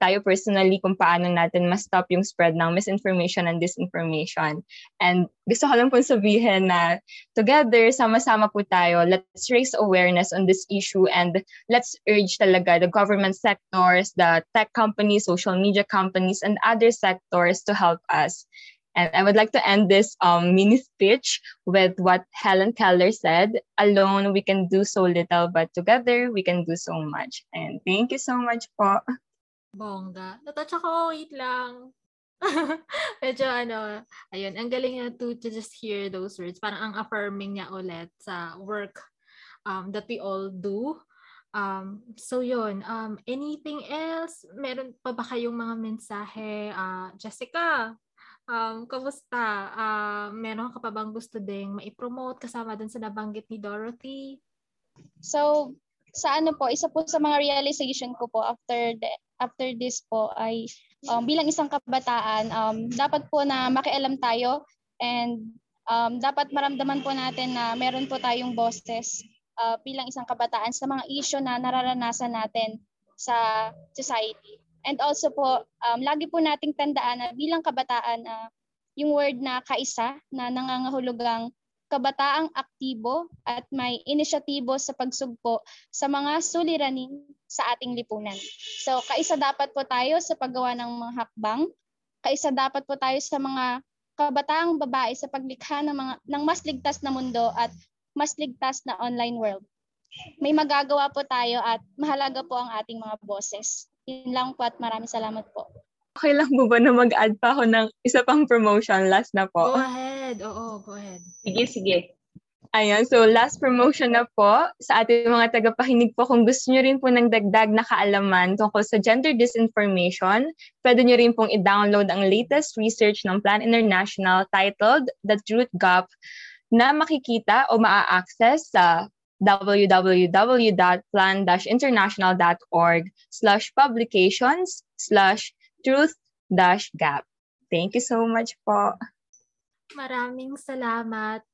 tayo personally kung paano natin ma-stop yung spread ng misinformation and disinformation. And gusto ko lang po sabihin na together, sama-sama po tayo, let's raise awareness on this issue and let's urge talaga the government sectors, the tech companies, social media companies, and other sectors to help us. And I would like to end this um, mini speech with what Helen Keller said Alone, we can do so little, but together, we can do so much. And thank you so much po. Bongga. Natouch ako, wait lang. <laughs> Medyo ano, ayun, ang galing niya to, to just hear those words. Parang ang affirming niya ulit sa work um, that we all do. Um, so yun, um, anything else? Meron pa ba kayong mga mensahe? Uh, Jessica, um, kamusta? Uh, meron ka pa bang gusto ding maipromote kasama dun sa nabanggit ni Dorothy? So, sa ano po, isa po sa mga realization ko po after the, after this po ay um, bilang isang kabataan, um, dapat po na makialam tayo and um, dapat maramdaman po natin na meron po tayong bosses uh, bilang isang kabataan sa mga issue na nararanasan natin sa society. And also po, um, lagi po nating tandaan na bilang kabataan, uh, yung word na kaisa na nangangahulugang kabataang aktibo at may inisyatibo sa pagsugpo sa mga suliranin sa ating lipunan. So, kaisa dapat po tayo sa paggawa ng mga hakbang, kaisa dapat po tayo sa mga kabataang babae sa paglikha ng mga ng mas ligtas na mundo at mas ligtas na online world. May magagawa po tayo at mahalaga po ang ating mga bosses. Yun lang po at maraming salamat po. Okay lang mo ba na mag-add pa ako ng isa pang promotion? Last na po. Go ahead. Oo, go ahead. Sige, sige. Ayan, so last promotion na po sa ating mga tagapakinig po. Kung gusto nyo rin po ng dagdag na kaalaman tungkol sa gender disinformation, pwede nyo rin pong i-download ang latest research ng Plan International titled The Truth Gap na makikita o maa-access sa www.plan-international.org slash publications slash truth-gap. Thank you so much po. Maraming salamat.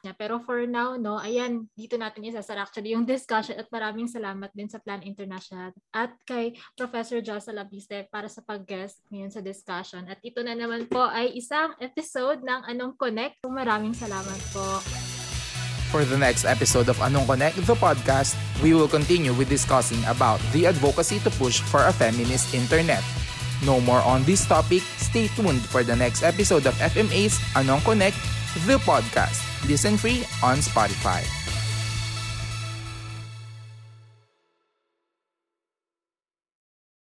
Yeah, pero for now, no, ayan, dito natin isasara actually yung discussion at maraming salamat din sa Plan International at kay Professor Josa Labiste para sa pag-guest ngayon sa discussion. At ito na naman po ay isang episode ng Anong Connect. Maraming salamat po. For the next episode of Anong Connect, the podcast, we will continue with discussing about the advocacy to push for a feminist internet. No more on this topic. Stay tuned for the next episode of FMA's Anong Connect, the podcast. Listen free on Spotify.